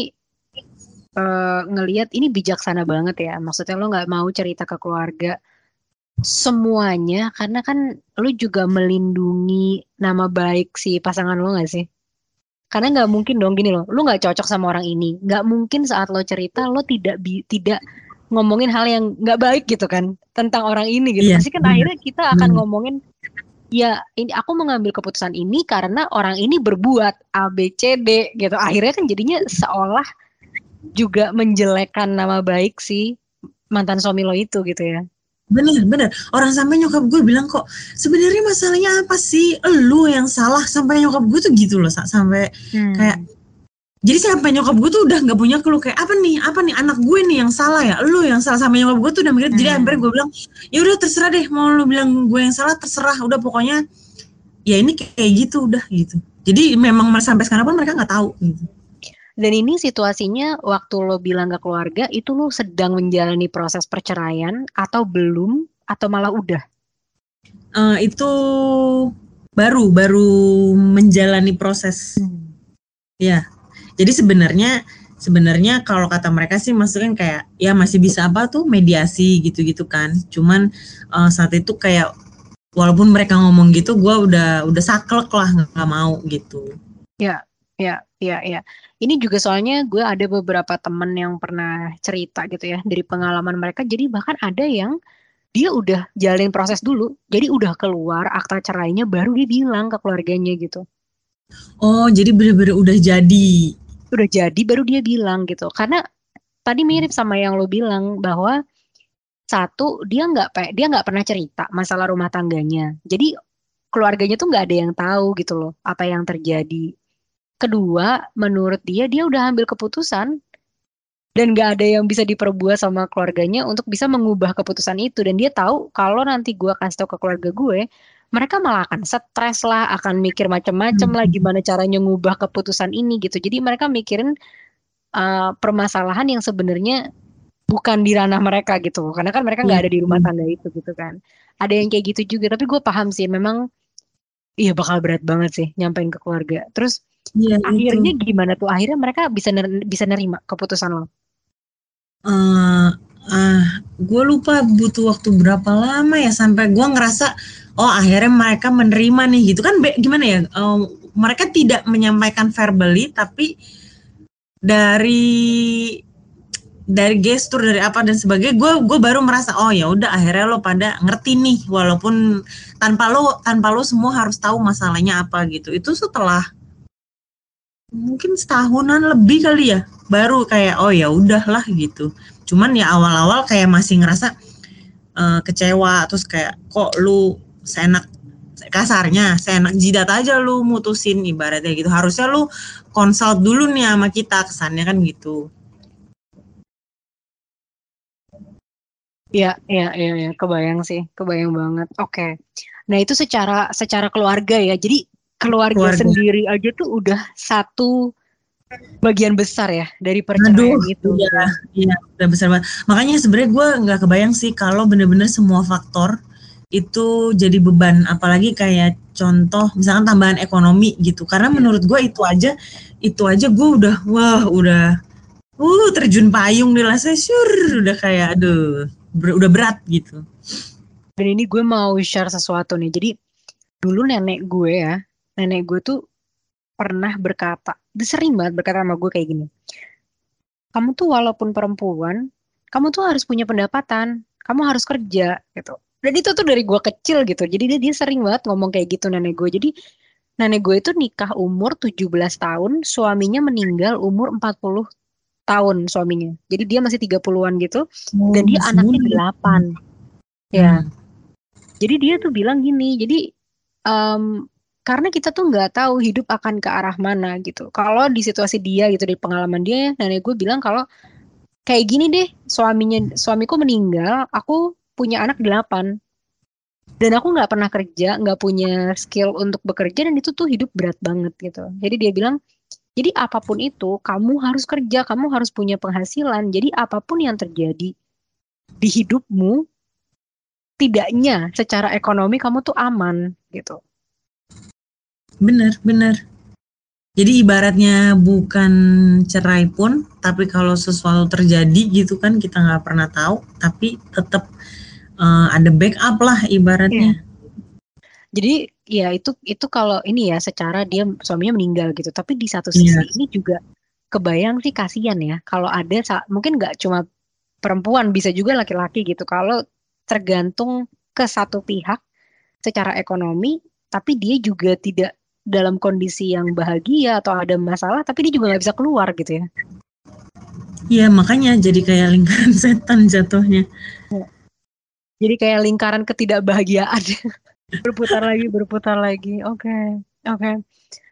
Speaker 2: uh, ngelihat ini bijaksana banget ya maksudnya lo nggak mau cerita ke keluarga semuanya karena kan lu juga melindungi nama baik si pasangan lo gak sih? Karena nggak mungkin dong gini loh, lu nggak cocok sama orang ini, nggak mungkin saat lo cerita lo tidak bi tidak ngomongin hal yang nggak baik gitu kan tentang orang ini gitu. Yeah. Pasti kan akhirnya kita akan hmm. ngomongin ya ini aku mengambil keputusan ini karena orang ini berbuat A B C D gitu. Akhirnya kan jadinya seolah juga menjelekkan nama baik si mantan suami lo itu gitu ya.
Speaker 1: Bener, bener. Orang sampai nyokap gue bilang kok, sebenarnya masalahnya apa sih? Lu yang salah sampai nyokap gue tuh gitu loh, sampai hmm. kayak jadi sampai nyokap gue tuh udah nggak punya clue kayak apa nih, apa nih anak gue nih yang salah ya, lu yang salah sampai nyokap gue tuh udah mikir. Hmm. Jadi akhirnya gue bilang, ya udah terserah deh, mau lu bilang gue yang salah terserah, udah pokoknya ya ini kayak gitu udah gitu. Jadi memang sampai sekarang pun mereka nggak tahu. Gitu.
Speaker 2: Dan ini situasinya waktu lo bilang ke keluarga itu lo sedang menjalani proses perceraian atau belum atau malah udah?
Speaker 1: Uh, itu baru baru menjalani proses. Hmm. Ya. Jadi sebenarnya sebenarnya kalau kata mereka sih maksudnya kayak ya masih bisa apa tuh mediasi gitu-gitu kan cuman uh, saat itu kayak walaupun mereka ngomong gitu gue udah udah saklek lah nggak mau gitu
Speaker 2: ya ya ya ya ini juga soalnya gue ada beberapa temen yang pernah cerita gitu ya dari pengalaman mereka. Jadi bahkan ada yang dia udah jalin proses dulu jadi udah keluar akta cerainya baru dia bilang ke keluarganya gitu.
Speaker 1: Oh jadi bener-bener udah jadi.
Speaker 2: Udah jadi baru dia bilang gitu. Karena tadi mirip sama yang lo bilang bahwa satu dia nggak dia nggak pernah cerita masalah rumah tangganya. Jadi keluarganya tuh nggak ada yang tahu gitu loh apa yang terjadi kedua menurut dia dia udah ambil keputusan dan nggak ada yang bisa diperbuat sama keluarganya untuk bisa mengubah keputusan itu dan dia tahu kalau nanti gue kasih tau ke keluarga gue mereka malah akan stres lah, akan mikir macam-macam lah hmm. gimana caranya ngubah keputusan ini gitu. Jadi mereka mikirin uh, permasalahan yang sebenarnya bukan di ranah mereka gitu. Karena kan mereka nggak ada di rumah hmm. tangga itu gitu kan. Ada yang kayak gitu juga, tapi gue paham sih memang iya bakal berat banget sih nyampein ke keluarga. Terus ya, akhirnya itu. gimana tuh? Akhirnya mereka bisa ner bisa nerima keputusan lo?
Speaker 1: Uh, uh, gue lupa butuh waktu berapa lama ya sampai gue ngerasa oh akhirnya mereka menerima nih gitu kan gimana ya uh, mereka tidak menyampaikan verbally tapi dari dari gestur dari apa dan sebagainya gue gue baru merasa oh ya udah akhirnya lo pada ngerti nih walaupun tanpa lo tanpa lo semua harus tahu masalahnya apa gitu itu setelah mungkin setahunan lebih kali ya. Baru kayak oh ya udahlah gitu. Cuman ya awal-awal kayak masih ngerasa uh, kecewa. Terus kayak kok lu seenak kasarnya seenak jidat aja lu mutusin ibaratnya gitu. Harusnya lu konsult dulu nih sama kita kesannya kan gitu.
Speaker 2: Iya, iya, iya, ya. kebayang sih, kebayang banget. Oke, nah itu secara secara keluarga ya. Jadi keluarga, keluarga. sendiri aja tuh udah satu bagian besar ya dari perceraian Aduh, itu.
Speaker 1: Iya, iya, udah besar banget. Makanya sebenarnya gue nggak kebayang sih kalau bener-bener semua faktor itu jadi beban, apalagi kayak contoh misalkan tambahan ekonomi gitu. Karena menurut gue itu aja, itu aja gue udah wah udah, uh terjun payung di lah syur udah kayak aduh ber, udah berat gitu.
Speaker 2: Dan ini gue mau share sesuatu nih. Jadi dulu nenek gue ya, nenek gue tuh pernah berkata, sering banget berkata sama gue kayak gini. Kamu tuh walaupun perempuan, kamu tuh harus punya pendapatan, kamu harus kerja gitu. Dan itu tuh dari gue kecil gitu. Jadi dia, dia sering banget ngomong kayak gitu nenek gue. Jadi nenek gue itu nikah umur 17 tahun, suaminya meninggal umur 40 tahun suaminya. Jadi dia masih 30-an gitu oh, dan dia anaknya delapan. Ya. Hmm. Jadi dia tuh bilang gini, jadi um, karena kita tuh nggak tahu hidup akan ke arah mana gitu. Kalau di situasi dia gitu di pengalaman dia, nenek gue bilang kalau kayak gini deh, suaminya suamiku meninggal, aku punya anak delapan, dan aku nggak pernah kerja, nggak punya skill untuk bekerja dan itu tuh hidup berat banget gitu. Jadi dia bilang, jadi apa pun itu kamu harus kerja, kamu harus punya penghasilan. Jadi apa pun yang terjadi di hidupmu, tidaknya secara ekonomi kamu tuh aman gitu.
Speaker 1: Bener, bener. Jadi ibaratnya bukan cerai pun, tapi kalau sesuatu terjadi gitu kan kita nggak pernah tahu, tapi tetap uh, ada backup lah ibaratnya.
Speaker 2: Iya. Jadi ya itu itu kalau ini ya secara dia suaminya meninggal gitu, tapi di satu sisi iya. ini juga kebayang sih kasihan ya kalau ada mungkin nggak cuma perempuan bisa juga laki-laki gitu kalau tergantung ke satu pihak secara ekonomi tapi dia juga tidak dalam kondisi yang bahagia atau ada masalah tapi dia juga nggak bisa keluar gitu ya
Speaker 1: Iya makanya jadi kayak lingkaran *laughs* setan jatuhnya ya.
Speaker 2: jadi kayak lingkaran ketidakbahagiaan *laughs* berputar lagi berputar lagi oke okay. oke okay.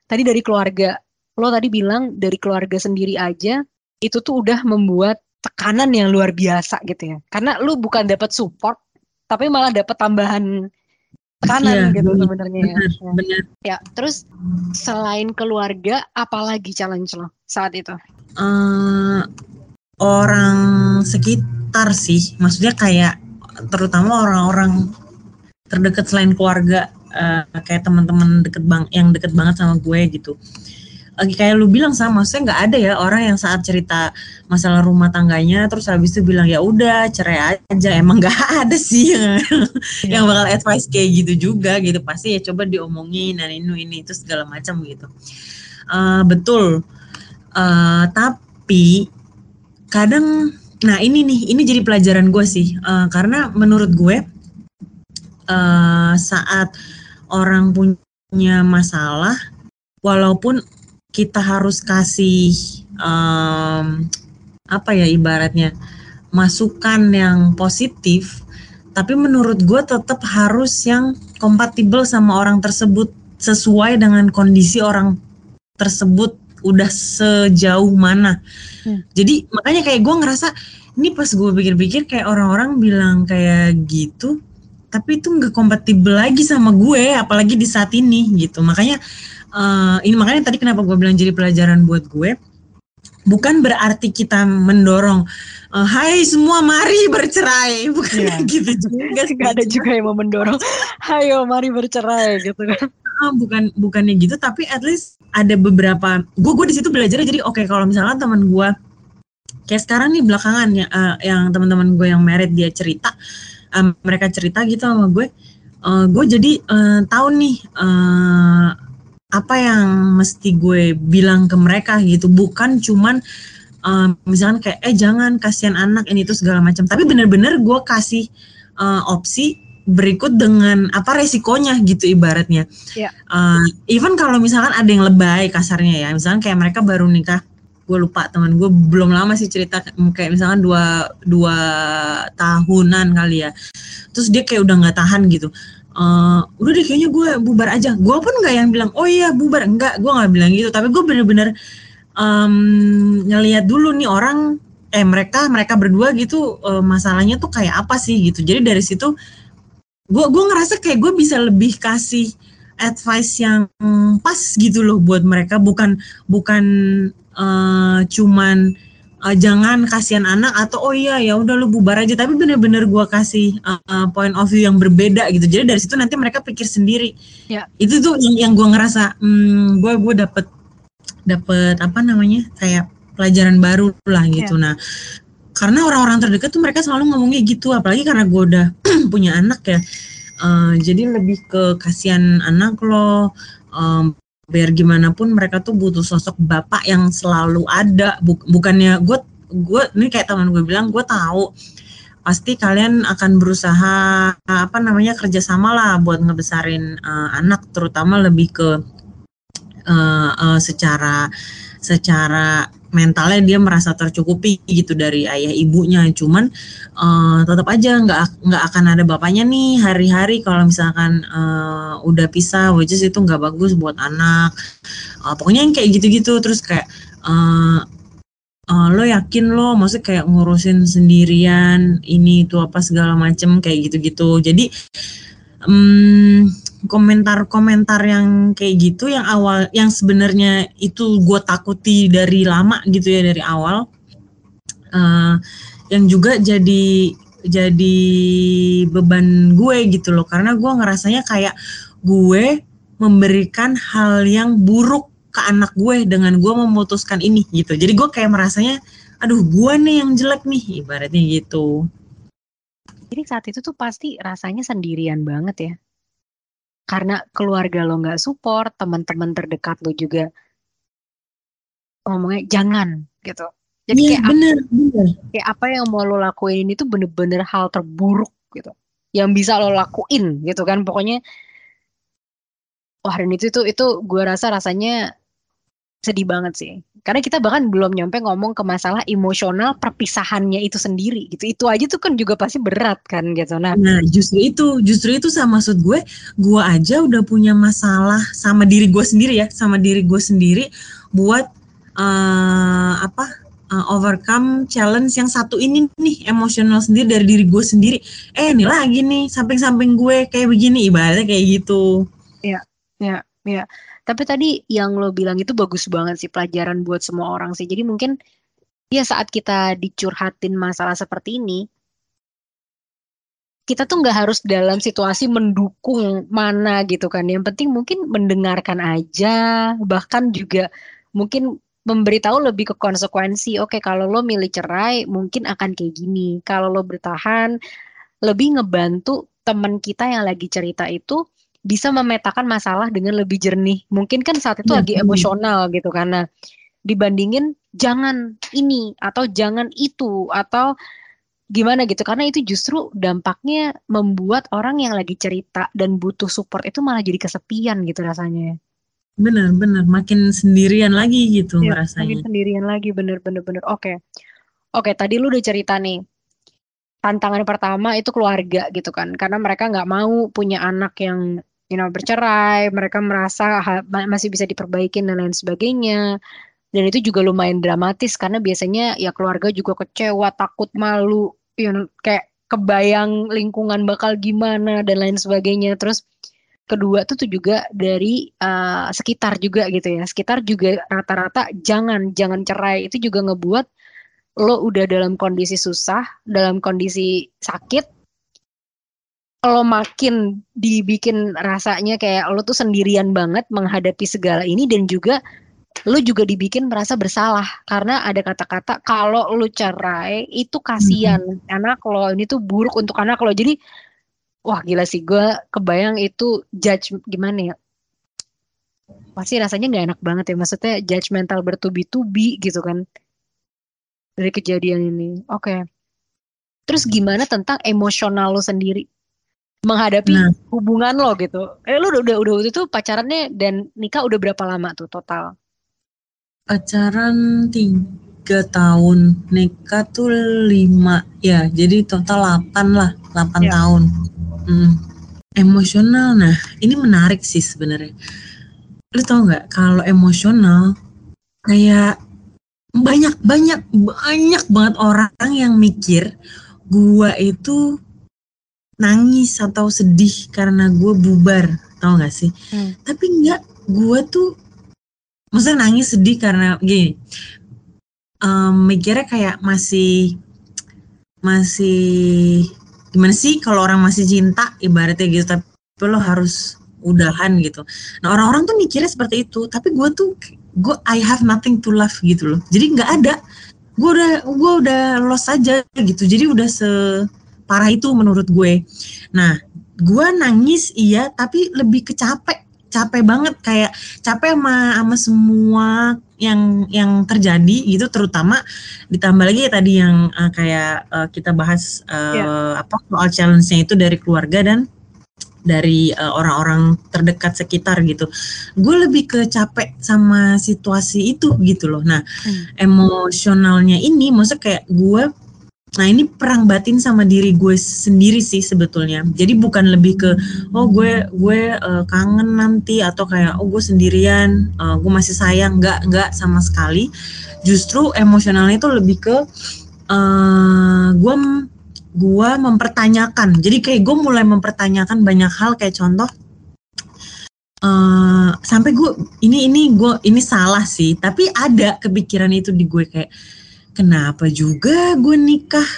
Speaker 2: tadi dari keluarga lo tadi bilang dari keluarga sendiri aja itu tuh udah membuat tekanan yang luar biasa gitu ya karena lo bukan dapat support tapi malah dapat tambahan tekanan
Speaker 1: Iya,
Speaker 2: gitu
Speaker 1: bener,
Speaker 2: sebenarnya ya.
Speaker 1: bener,
Speaker 2: Ya.
Speaker 1: bener.
Speaker 2: Ya, terus selain keluarga, apalagi challenge lo saat itu?
Speaker 1: Eh, orang sekitar sih, maksudnya kayak terutama orang-orang terdekat selain keluarga, eh, kayak teman-teman deket bang, yang deket banget sama gue gitu. Lagi kayak lu bilang sama, maksudnya nggak ada ya orang yang saat cerita masalah rumah tangganya, terus habis itu bilang ya udah cerai aja. Emang nggak *laughs* ada sih yang, yang bakal advice kayak gitu juga gitu. Pasti ya coba diomongin dan ini ini itu segala macam gitu. Eh, betul. Eh, tapi kadang nah ini nih ini jadi pelajaran gue sih Eh, karena menurut gue eh, saat orang punya masalah walaupun kita harus kasih em, apa ya ibaratnya masukan yang positif tapi menurut gue tetap harus yang kompatibel sama orang tersebut sesuai dengan kondisi orang tersebut udah sejauh mana.
Speaker 2: Hmm.
Speaker 1: Jadi makanya kayak gue ngerasa ini pas gue pikir-pikir kayak orang-orang bilang kayak gitu, tapi itu nggak kompatibel lagi sama gue, apalagi di saat ini gitu. Makanya eh, ini makanya tadi kenapa gue bilang jadi pelajaran buat gue. Bukan berarti kita mendorong, eh, Hai semua mari bercerai, *laughs* bukan
Speaker 2: Iya.
Speaker 1: gitu juga. *laughs* sih.
Speaker 2: Gak ada juga yang mau mendorong, *laughs* ayo mari bercerai gitu kan.
Speaker 1: Bukan bukannya gitu tapi at least ada beberapa gue gue di situ belajar jadi oke kalau misalnya teman gue kayak sekarang nih belakangan ya eh, yang teman-teman gue yang married dia cerita eh, mereka cerita gitu sama gue eh, gue jadi eh, tahu nih eh, apa yang mesti gue bilang ke mereka gitu bukan cuman eh, misalkan kayak eh jangan kasihan anak ini itu segala macam tapi bener-bener gue kasih eh, opsi berikut dengan apa resikonya gitu ibaratnya.
Speaker 2: Iya.
Speaker 1: Uh, even kalau misalkan ada yang lebay kasarnya ya, misalkan kayak mereka baru nikah, gue lupa teman gue belum lama sih cerita kayak misalkan dua dua tahunan kali ya, terus dia kayak udah nggak tahan gitu. Uh, udah deh kayaknya gue bubar aja. Gue pun nggak yang bilang oh iya bubar, enggak, gue nggak bilang gitu. Tapi gue bener-bener um, ngelihat dulu nih orang eh mereka mereka berdua gitu uh, masalahnya tuh kayak apa sih gitu. Jadi dari situ gue gue ngerasa kayak gue bisa lebih kasih advice yang pas gitu loh buat mereka bukan bukan eh, cuman eh, jangan kasihan anak atau oh iya ya udah lu bubar aja. Tapi bener-bener gue kasih eh, point of view yang berbeda gitu. Jadi dari situ nanti mereka pikir sendiri.
Speaker 2: Ya.
Speaker 1: itu tuh yang, yang gue ngerasa hmm, gue gue dapet dapet apa namanya kayak pelajaran baru lah gitu. Nah karena orang-orang terdekat tuh mereka selalu ngomongnya gitu. Apalagi karena gue udah *clears throat* punya anak ya. Eh, jadi lebih ke kasihan anak lo em, biar gimana pun mereka tuh butuh sosok bapak yang selalu ada. Buk- bukannya gue gue ini kayak teman gue bilang gue tahu pasti kalian akan berusaha apa namanya kerjasama lah buat ngebesarin eh, anak terutama lebih ke eh, eh, secara secara mentalnya dia merasa tercukupi gitu dari ayah ibunya. Cuman eh, tetap aja nggak nggak akan ada bapaknya nih hari-hari kalau misalkan eh, udah pisah which is itu nggak bagus buat anak. Eh, pokoknya yang kayak gitu-gitu terus kayak eh, eh, lo yakin lo maksudnya kayak ngurusin sendirian ini itu apa segala macem kayak gitu-gitu. Jadi hmm, komentar-komentar yang kayak gitu yang awal yang sebenarnya itu gue takuti dari lama gitu ya dari awal. Eh, yang juga jadi jadi beban gue gitu loh. Karena gue ngerasanya kayak gue memberikan hal yang buruk ke anak gue dengan gue memutuskan ini gitu. Jadi gue kayak merasanya aduh gue nih yang jelek nih ibaratnya gitu.
Speaker 2: Jadi saat itu tuh pasti rasanya sendirian banget ya. Karena keluarga lo nggak support, teman-teman terdekat lo juga ngomongnya jangan gitu. Jadi
Speaker 1: Iya
Speaker 2: kayak,
Speaker 1: bener bener
Speaker 2: kayak apa yang mau lo lakuin ini tuh bener-bener hal terburuk gitu. Yang bisa lo lakuin gitu kan. Pokoknya wah dan itu itu itu gue rasa rasanya sedih banget sih. Karena kita bahkan belum nyampe ngomong ke masalah emosional perpisahannya itu sendiri gitu. Itu aja tuh kan juga pasti berat kan gitu. Nah,
Speaker 1: Nah, justru itu, justru itu sama maksud gue, gue aja udah punya masalah sama diri gue sendiri ya, sama diri gue sendiri buat eh apa uh, overcome challenge yang satu ini nih emosional sendiri dari diri gue sendiri eh ini lagi nih samping-samping gue kayak begini ibaratnya kayak gitu
Speaker 2: ya ya ya tapi tadi yang lo bilang itu bagus banget sih pelajaran buat semua orang sih jadi mungkin ya saat kita dicurhatin masalah seperti ini kita tuh nggak harus dalam situasi mendukung mana gitu kan. Yang penting mungkin mendengarkan aja, bahkan juga mungkin memberitahu lebih ke konsekuensi. Oke, kalau lo milih cerai, mungkin akan kayak gini. Kalau lo bertahan, lebih ngebantu teman kita yang lagi cerita itu bisa memetakan masalah dengan lebih jernih. Mungkin kan saat itu ya, lagi emosional gitu karena dibandingin jangan ini atau jangan itu atau gimana gitu. Karena itu justru dampaknya membuat orang yang lagi cerita dan butuh support itu malah jadi kesepian gitu rasanya.
Speaker 1: Bener bener makin sendirian lagi gitu ya, rasanya
Speaker 2: makin sendirian lagi. Bener bener bener oke. Oke tadi lu udah cerita nih. Tantangan pertama itu keluarga gitu kan. Karena mereka nggak mau punya anak yang you know bercerai mereka merasa masih bisa diperbaikin dan lain sebagainya. Dan itu juga lumayan dramatis karena biasanya ya keluarga juga kecewa takut malu you know, kayak kebayang lingkungan bakal gimana dan lain sebagainya. Terus kedua tuh tuh juga dari uh, sekitar juga gitu ya. Sekitar juga rata-rata jangan jangan cerai. Itu juga ngebuat lo udah dalam kondisi susah dalam kondisi sakit lo makin dibikin rasanya kayak lo tuh sendirian banget menghadapi segala ini dan juga lu juga dibikin merasa bersalah. Karena ada kata-kata kalau lu cerai itu kasihan. Hmm. anak lo ini tuh buruk untuk anak lo. Jadi wah gila sih gue kebayang itu judge gimana ya? Pasti rasanya nggak enak banget ya. Maksudnya judgmental bertubi-tubi gitu kan dari kejadian ini. Oke. Okay. terus gimana tentang emosional lo sendiri menghadapi nah. hubungan lo gitu eh lu udah udah udah itu pacarannya dan nikah udah berapa lama tuh total
Speaker 1: pacaran tiga tahun nikah tuh lima ya jadi total delapan lah delapan ya. tahun hmm. emosional nah ini menarik sih sebenarnya lu tau nggak kalau emosional kayak banyak banyak banyak banget orang yang mikir gua itu nangis atau sedih karena gua bubar tau gak sih? Hmm. tapi enggak gua tuh maksudnya nangis sedih karena gini. Um, mikirnya kayak masih masih gimana sih kalau orang masih cinta ibaratnya gitu tapi lo harus udahan gitu. Nah orang-orang tuh mikirnya seperti itu tapi gue tuh gue I have nothing to love gitu loh. Jadi nggak ada. Gue udah gue udah lost aja gitu. Jadi udah separah itu menurut gue nah gue nangis iya tapi lebih kecapek capek banget kayak capek sama sama semua yang yang terjadi gitu terutama ditambah lagi ya tadi yang uh, kayak uh, kita bahas uh, yeah. apa soal challenge-nya itu dari keluarga dan dari orang-orang uh, terdekat sekitar gitu. Gue lebih ke capek sama situasi itu gitu loh. Nah, hmm. emosionalnya ini maksudnya kayak gue Nah ini perang batin sama diri gue sendiri sih sebetulnya. Jadi bukan lebih ke oh gue gue uh, kangen nanti atau kayak oh gue sendirian, uh, gue masih sayang, nggak nggak sama sekali. Justru emosionalnya itu lebih ke uh, gue gue mempertanyakan. Jadi kayak gue mulai mempertanyakan banyak hal kayak contoh uh, sampai gue ini ini gue ini salah sih, tapi ada kepikiran itu di gue kayak kenapa juga gue nikah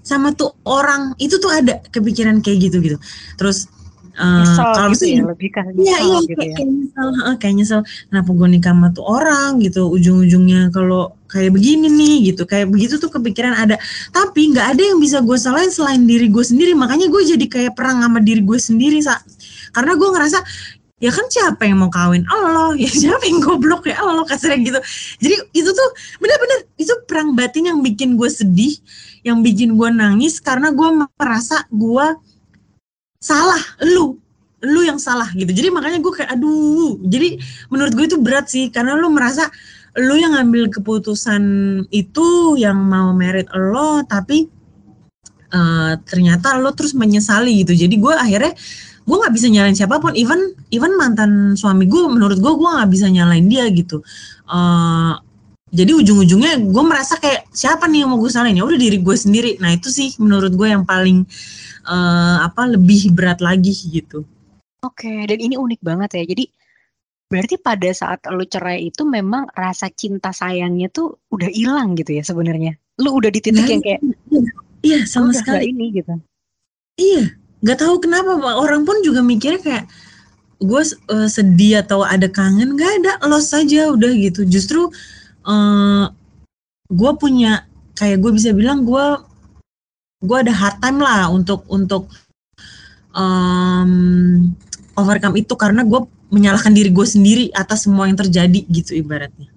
Speaker 1: sama tuh orang? Itu tuh ada kepikiran kayak gitu gitu terus
Speaker 2: Uh, kalau gitu ya, lebih kan
Speaker 1: iya, iya, gitu kayak, ya. kayak nyesel, kayak nyesel. Kenapa gue nikah sama tuh orang gitu? Ujung-ujungnya kalau kayak begini nih gitu kayak begitu tuh kepikiran ada. Tapi nggak ada yang bisa gue salahin selain diri gue sendiri. Makanya gue jadi kayak perang sama diri gue sendiri sa. Karena gue ngerasa ya kan siapa yang mau kawin? Allah. Ya siapa yang goblok? Ya Allah kasarnya gitu. Jadi itu tuh bener-bener itu perang batin yang bikin gue sedih yang bikin gue nangis karena gue merasa gue salah. Lu lu yang salah gitu. Jadi makanya gue kayak aduh. Jadi menurut gue itu berat sih karena lu merasa lu yang ngambil keputusan itu yang mau merit lo tapi uh, ternyata lo terus menyesali gitu. Jadi gue akhirnya gue nggak bisa nyalain siapa pun. Even even mantan suami gue menurut gue gue nggak bisa nyalain dia gitu. Uh, jadi ujung-ujungnya gue merasa kayak siapa nih yang mau gue salahin? Ya udah diri gue sendiri. Nah itu sih menurut gue yang paling uh, apa lebih berat lagi gitu.
Speaker 2: Oke okay, dan ini unik banget ya. Jadi berarti pada saat lu cerai itu memang rasa cinta sayangnya tuh udah hilang gitu ya sebenarnya? Lu udah di titik nah, yang kayak
Speaker 1: iya, iya sama sekali.
Speaker 2: ini gitu.
Speaker 1: Iya nggak tahu kenapa orang pun juga mikirnya kayak gue uh, sedih atau ada kangen nggak ada los saja udah gitu justru uh, eh, gue punya kayak gue bisa bilang gue gue ada hard time lah untuk untuk um, overcome itu karena gue menyalahkan diri gue sendiri atas semua yang terjadi gitu ibaratnya.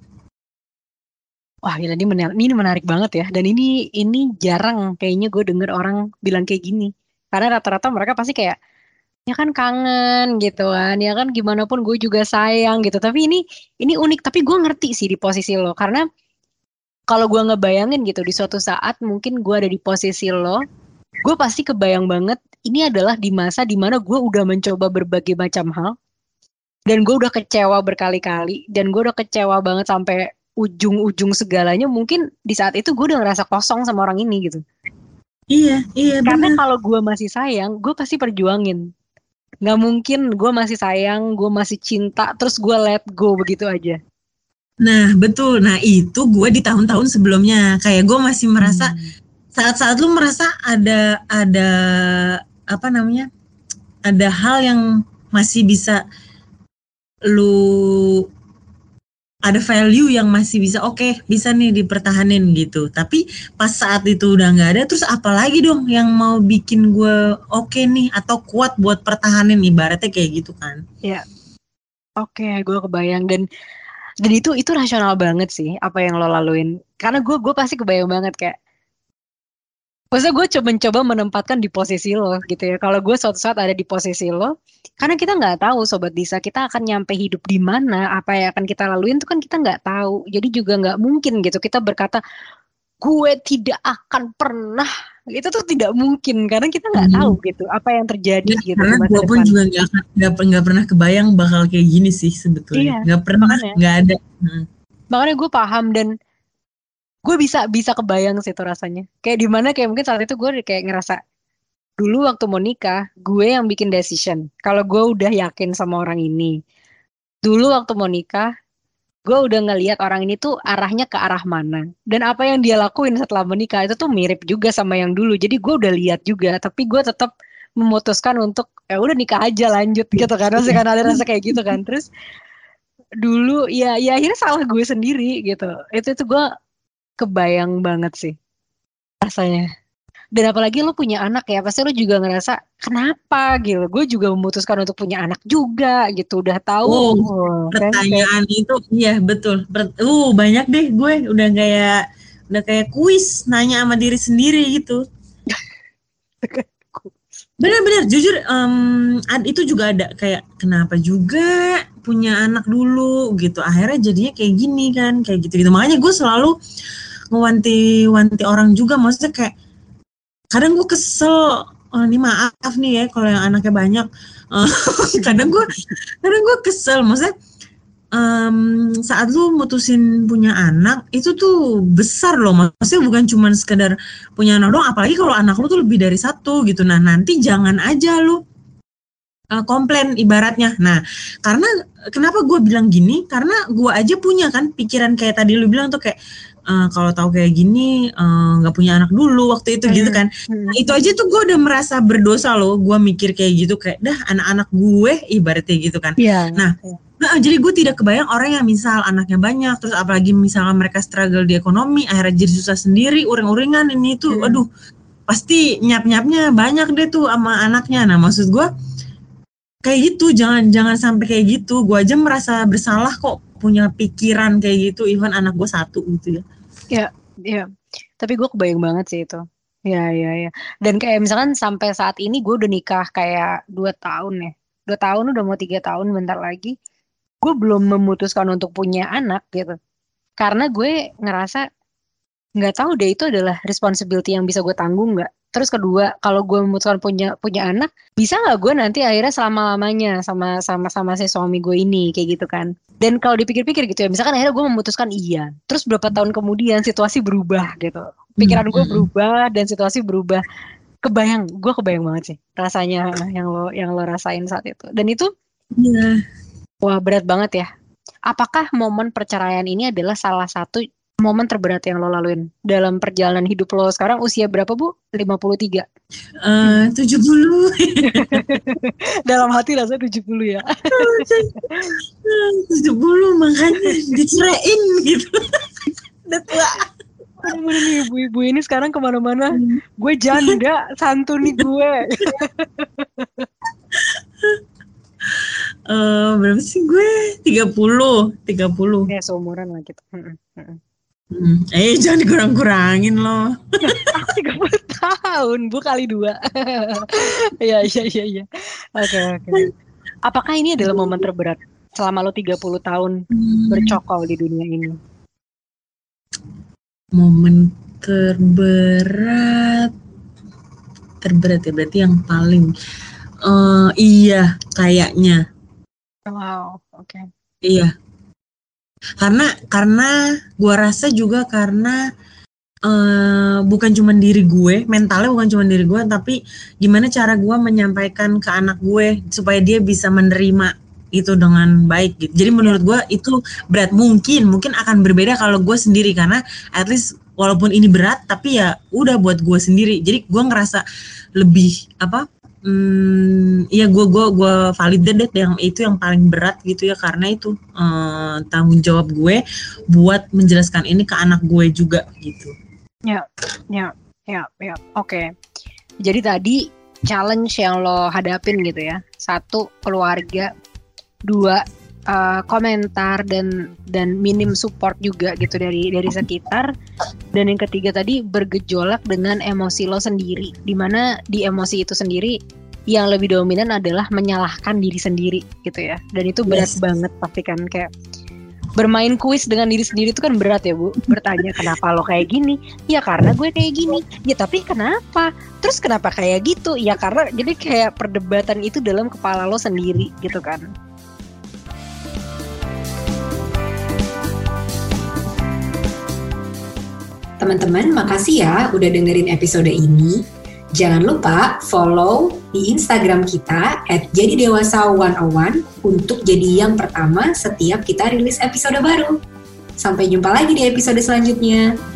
Speaker 2: Wah, ini menarik, ini menarik banget ya. Dan ini ini jarang kayaknya gue denger orang bilang kayak gini. Karena rata-rata mereka pasti kayak ya kan kangen gitu kan. Ya kan gimana pun gue juga sayang gitu. Tapi ini ini unik. Tapi gue ngerti sih di posisi lo. Karena kalau gue ngebayangin gitu di suatu saat mungkin gue ada di posisi lo gue pasti kebayang banget ini adalah di masa di mana gue udah mencoba berbagai macam hal dan gue udah kecewa berkali-kali dan gue udah kecewa banget sampai ujung-ujung segalanya mungkin di saat itu gue udah ngerasa kosong sama orang ini gitu
Speaker 1: iya iya
Speaker 2: karena kalau gue masih sayang gue pasti perjuangin. Nggak mungkin gue masih sayang gue masih cinta terus gue let go begitu aja.
Speaker 1: Nah betul. Nah itu gue di tahun-tahun sebelumnya. Kayak gue masih merasa hmm. saat-saat lu merasa ada ada apa namanya ada hal yang masih bisa lu ada value yang masih bisa oke okay, bisa nih dipertahanin gitu. Tapi pas saat itu udah nggak ada terus apa lagi dong yang mau bikin gue oke okay nih atau kuat buat pertahanin ibaratnya kayak gitu kan.
Speaker 2: Ya. Oke okay, gue kebayang. Dan dan itu itu rasional banget sih apa yang lo laluin. Karena gue gue pasti kebayang banget kayak Maksudnya gue coba mencoba menempatkan di posisi lo gitu ya. Kalau gue suatu saat ada di posisi lo, karena kita nggak tahu sobat Disa kita akan nyampe hidup di mana, apa yang akan kita laluin itu kan kita nggak tahu. Jadi juga nggak mungkin gitu kita berkata gue tidak akan pernah itu tuh tidak mungkin karena kita nggak hmm. tahu gitu apa yang terjadi ya, gitu
Speaker 1: karena gue pun juga nggak nggak pernah kebayang bakal kayak gini sih sebetulnya nggak iya, pernah nggak ada hmm.
Speaker 2: makanya gue paham dan gue bisa bisa kebayang sih itu rasanya. Kayak di mana kayak mungkin saat itu gue kayak ngerasa dulu waktu mau nikah gue yang bikin decision. Kalau gue udah yakin sama orang ini dulu waktu mau nikah gue udah ngelihat orang ini tuh arahnya ke arah mana. Dan apa yang dia lakuin setelah menikah itu tuh mirip juga sama yang dulu. Jadi gue udah lihat juga tapi gue tetap memutuskan untuk ya udah nikah aja lanjut gitu karena sih kan ada rasa kayak gitu kan. Terus dulu ya ya akhirnya salah gue sendiri gitu. Itu itu gue kebayang banget sih rasanya. Dan apalagi lo punya anak ya, pasti lo juga ngerasa kenapa gitu. Gue juga memutuskan untuk punya anak juga gitu. Udah tahu.
Speaker 1: Oh pertanyaan kan? itu iya betul. uh banyak deh gue udah kayak udah kayak kuis nanya sama diri sendiri gitu. *laughs* Bener-bener jujur um, itu juga ada kayak kenapa juga punya anak dulu gitu akhirnya jadinya kayak gini kan kayak gitu gitu makanya gue selalu ngewanti-wanti orang juga maksudnya kayak kadang gue kesel oh, ini maaf nih ya kalau yang anaknya banyak. Uh, *laughs* kadang gue kadang gue kesel maksudnya um, saat lu mutusin punya anak itu tuh besar loh maksudnya bukan cuma sekedar punya anak doang apalagi kalau anak lu tuh lebih dari satu gitu. Nah nanti jangan aja lu uh, komplain ibaratnya. Nah karena kenapa gue bilang gini? Karena gue aja punya kan pikiran kayak tadi lu bilang tuh kayak uh, kalau tahu kayak gini eh, nggak uh, punya anak dulu waktu itu hmm. gitu kan hmm. nah, itu aja tuh gue udah merasa berdosa loh gue mikir kayak gitu kayak dah anak-anak gue ibaratnya gitu kan
Speaker 2: yeah.
Speaker 1: nah Nah, jadi gue tidak kebayang orang yang misal anaknya banyak, terus apalagi misalnya mereka struggle di ekonomi, akhirnya jadi susah sendiri, uring-uringan ini itu, hmm. aduh, pasti nyap-nyapnya banyak deh tuh sama anaknya. Nah, maksud gue kayak gitu, jangan jangan sampai kayak gitu. Gue aja merasa bersalah kok punya pikiran kayak gitu, even anak gue satu gitu ya.
Speaker 2: Ya, ya. Tapi gue kebayang banget sih itu. Ya, ya, ya. Dan kayak misalkan sampai saat ini gue udah nikah kayak dua tahun ya. Dua tahun udah mau tiga tahun bentar lagi. Gue belum memutuskan untuk punya anak gitu. Karena gue ngerasa nggak tahu deh itu adalah responsibility yang bisa gue tanggung nggak terus kedua kalau gue memutuskan punya punya anak bisa nggak gue nanti akhirnya selama lamanya sama sama sama si suami gue ini kayak gitu kan. Dan kalau dipikir-pikir gitu ya misalkan akhirnya gue memutuskan iya terus berapa tahun kemudian situasi berubah gitu. Pikiran gue berubah dan situasi berubah. Kebayang gue kebayang banget sih rasanya yang lo yang lo rasain saat itu. Dan itu
Speaker 1: Iya.
Speaker 2: wah berat banget ya. Apakah momen perceraian ini adalah salah satu momen terberat yang lo laluin dalam perjalanan hidup lo sekarang? Usia berapa bu? 53
Speaker 1: Eh, 70 *laughs*
Speaker 2: dalam hati rasanya 70 ya.
Speaker 1: 70 makanya diceraiin gitu. Udah tua.
Speaker 2: Bener nih ibu-ibu ini sekarang ke mana-mana. Gue janda santuni gue.
Speaker 1: Eh, berapa sih gue? 30 30
Speaker 2: ya seumuran lah gitu.
Speaker 1: Hmm. Eh jangan dikurang-kurangin loh. *laughs*
Speaker 2: aku 30 tahun bu kali dua. *laughs* Iya iya iya iya. Oke oke. Apakah ini adalah momen terberat selama lo 30 tahun bercokol di dunia ini?
Speaker 1: Momen terberat terberat ya berarti yang paling eh iya kayaknya.
Speaker 2: Wow oke.
Speaker 1: Iya karena karena gua rasa juga karena eh bukan cuma diri gue mentalnya bukan cuma diri gue tapi gimana cara gua menyampaikan ke anak gue supaya dia bisa menerima itu dengan baik gitu. Jadi menurut gua itu berat. Mungkin mungkin akan berbeda kalau gue sendiri. Karena at least walaupun ini berat tapi ya udah buat gue sendiri. Jadi gua ngerasa lebih apa Hmm, ya gue gua gua validate deh yang itu yang paling berat gitu ya karena itu eh, tanggung jawab gue buat menjelaskan ini ke anak gue juga gitu.
Speaker 2: Ya, ya, ya, ya. Oke. Jadi tadi challenge yang lo hadapin gitu ya. Satu keluarga, dua eh, komentar dan dan minim support juga gitu dari dari sekitar. Dan yang ketiga tadi bergejolak dengan emosi lo sendiri. Di mana di emosi itu sendiri yang lebih dominan adalah menyalahkan diri sendiri gitu ya. Dan itu berat
Speaker 1: Yes.
Speaker 2: banget pasti kan kayak bermain kuis dengan diri sendiri itu kan berat ya bu bertanya kenapa lo kayak gini ya karena gue kayak gini ya tapi kenapa terus kenapa kayak gitu ya karena jadi kayak perdebatan itu dalam kepala lo sendiri gitu kan
Speaker 3: Teman-teman, makasih ya udah dengerin episode ini. Jangan lupa follow di Instagram kita at Jadi Dewasa 101 untuk jadi yang pertama setiap kita rilis episode baru. Sampai jumpa lagi di episode selanjutnya.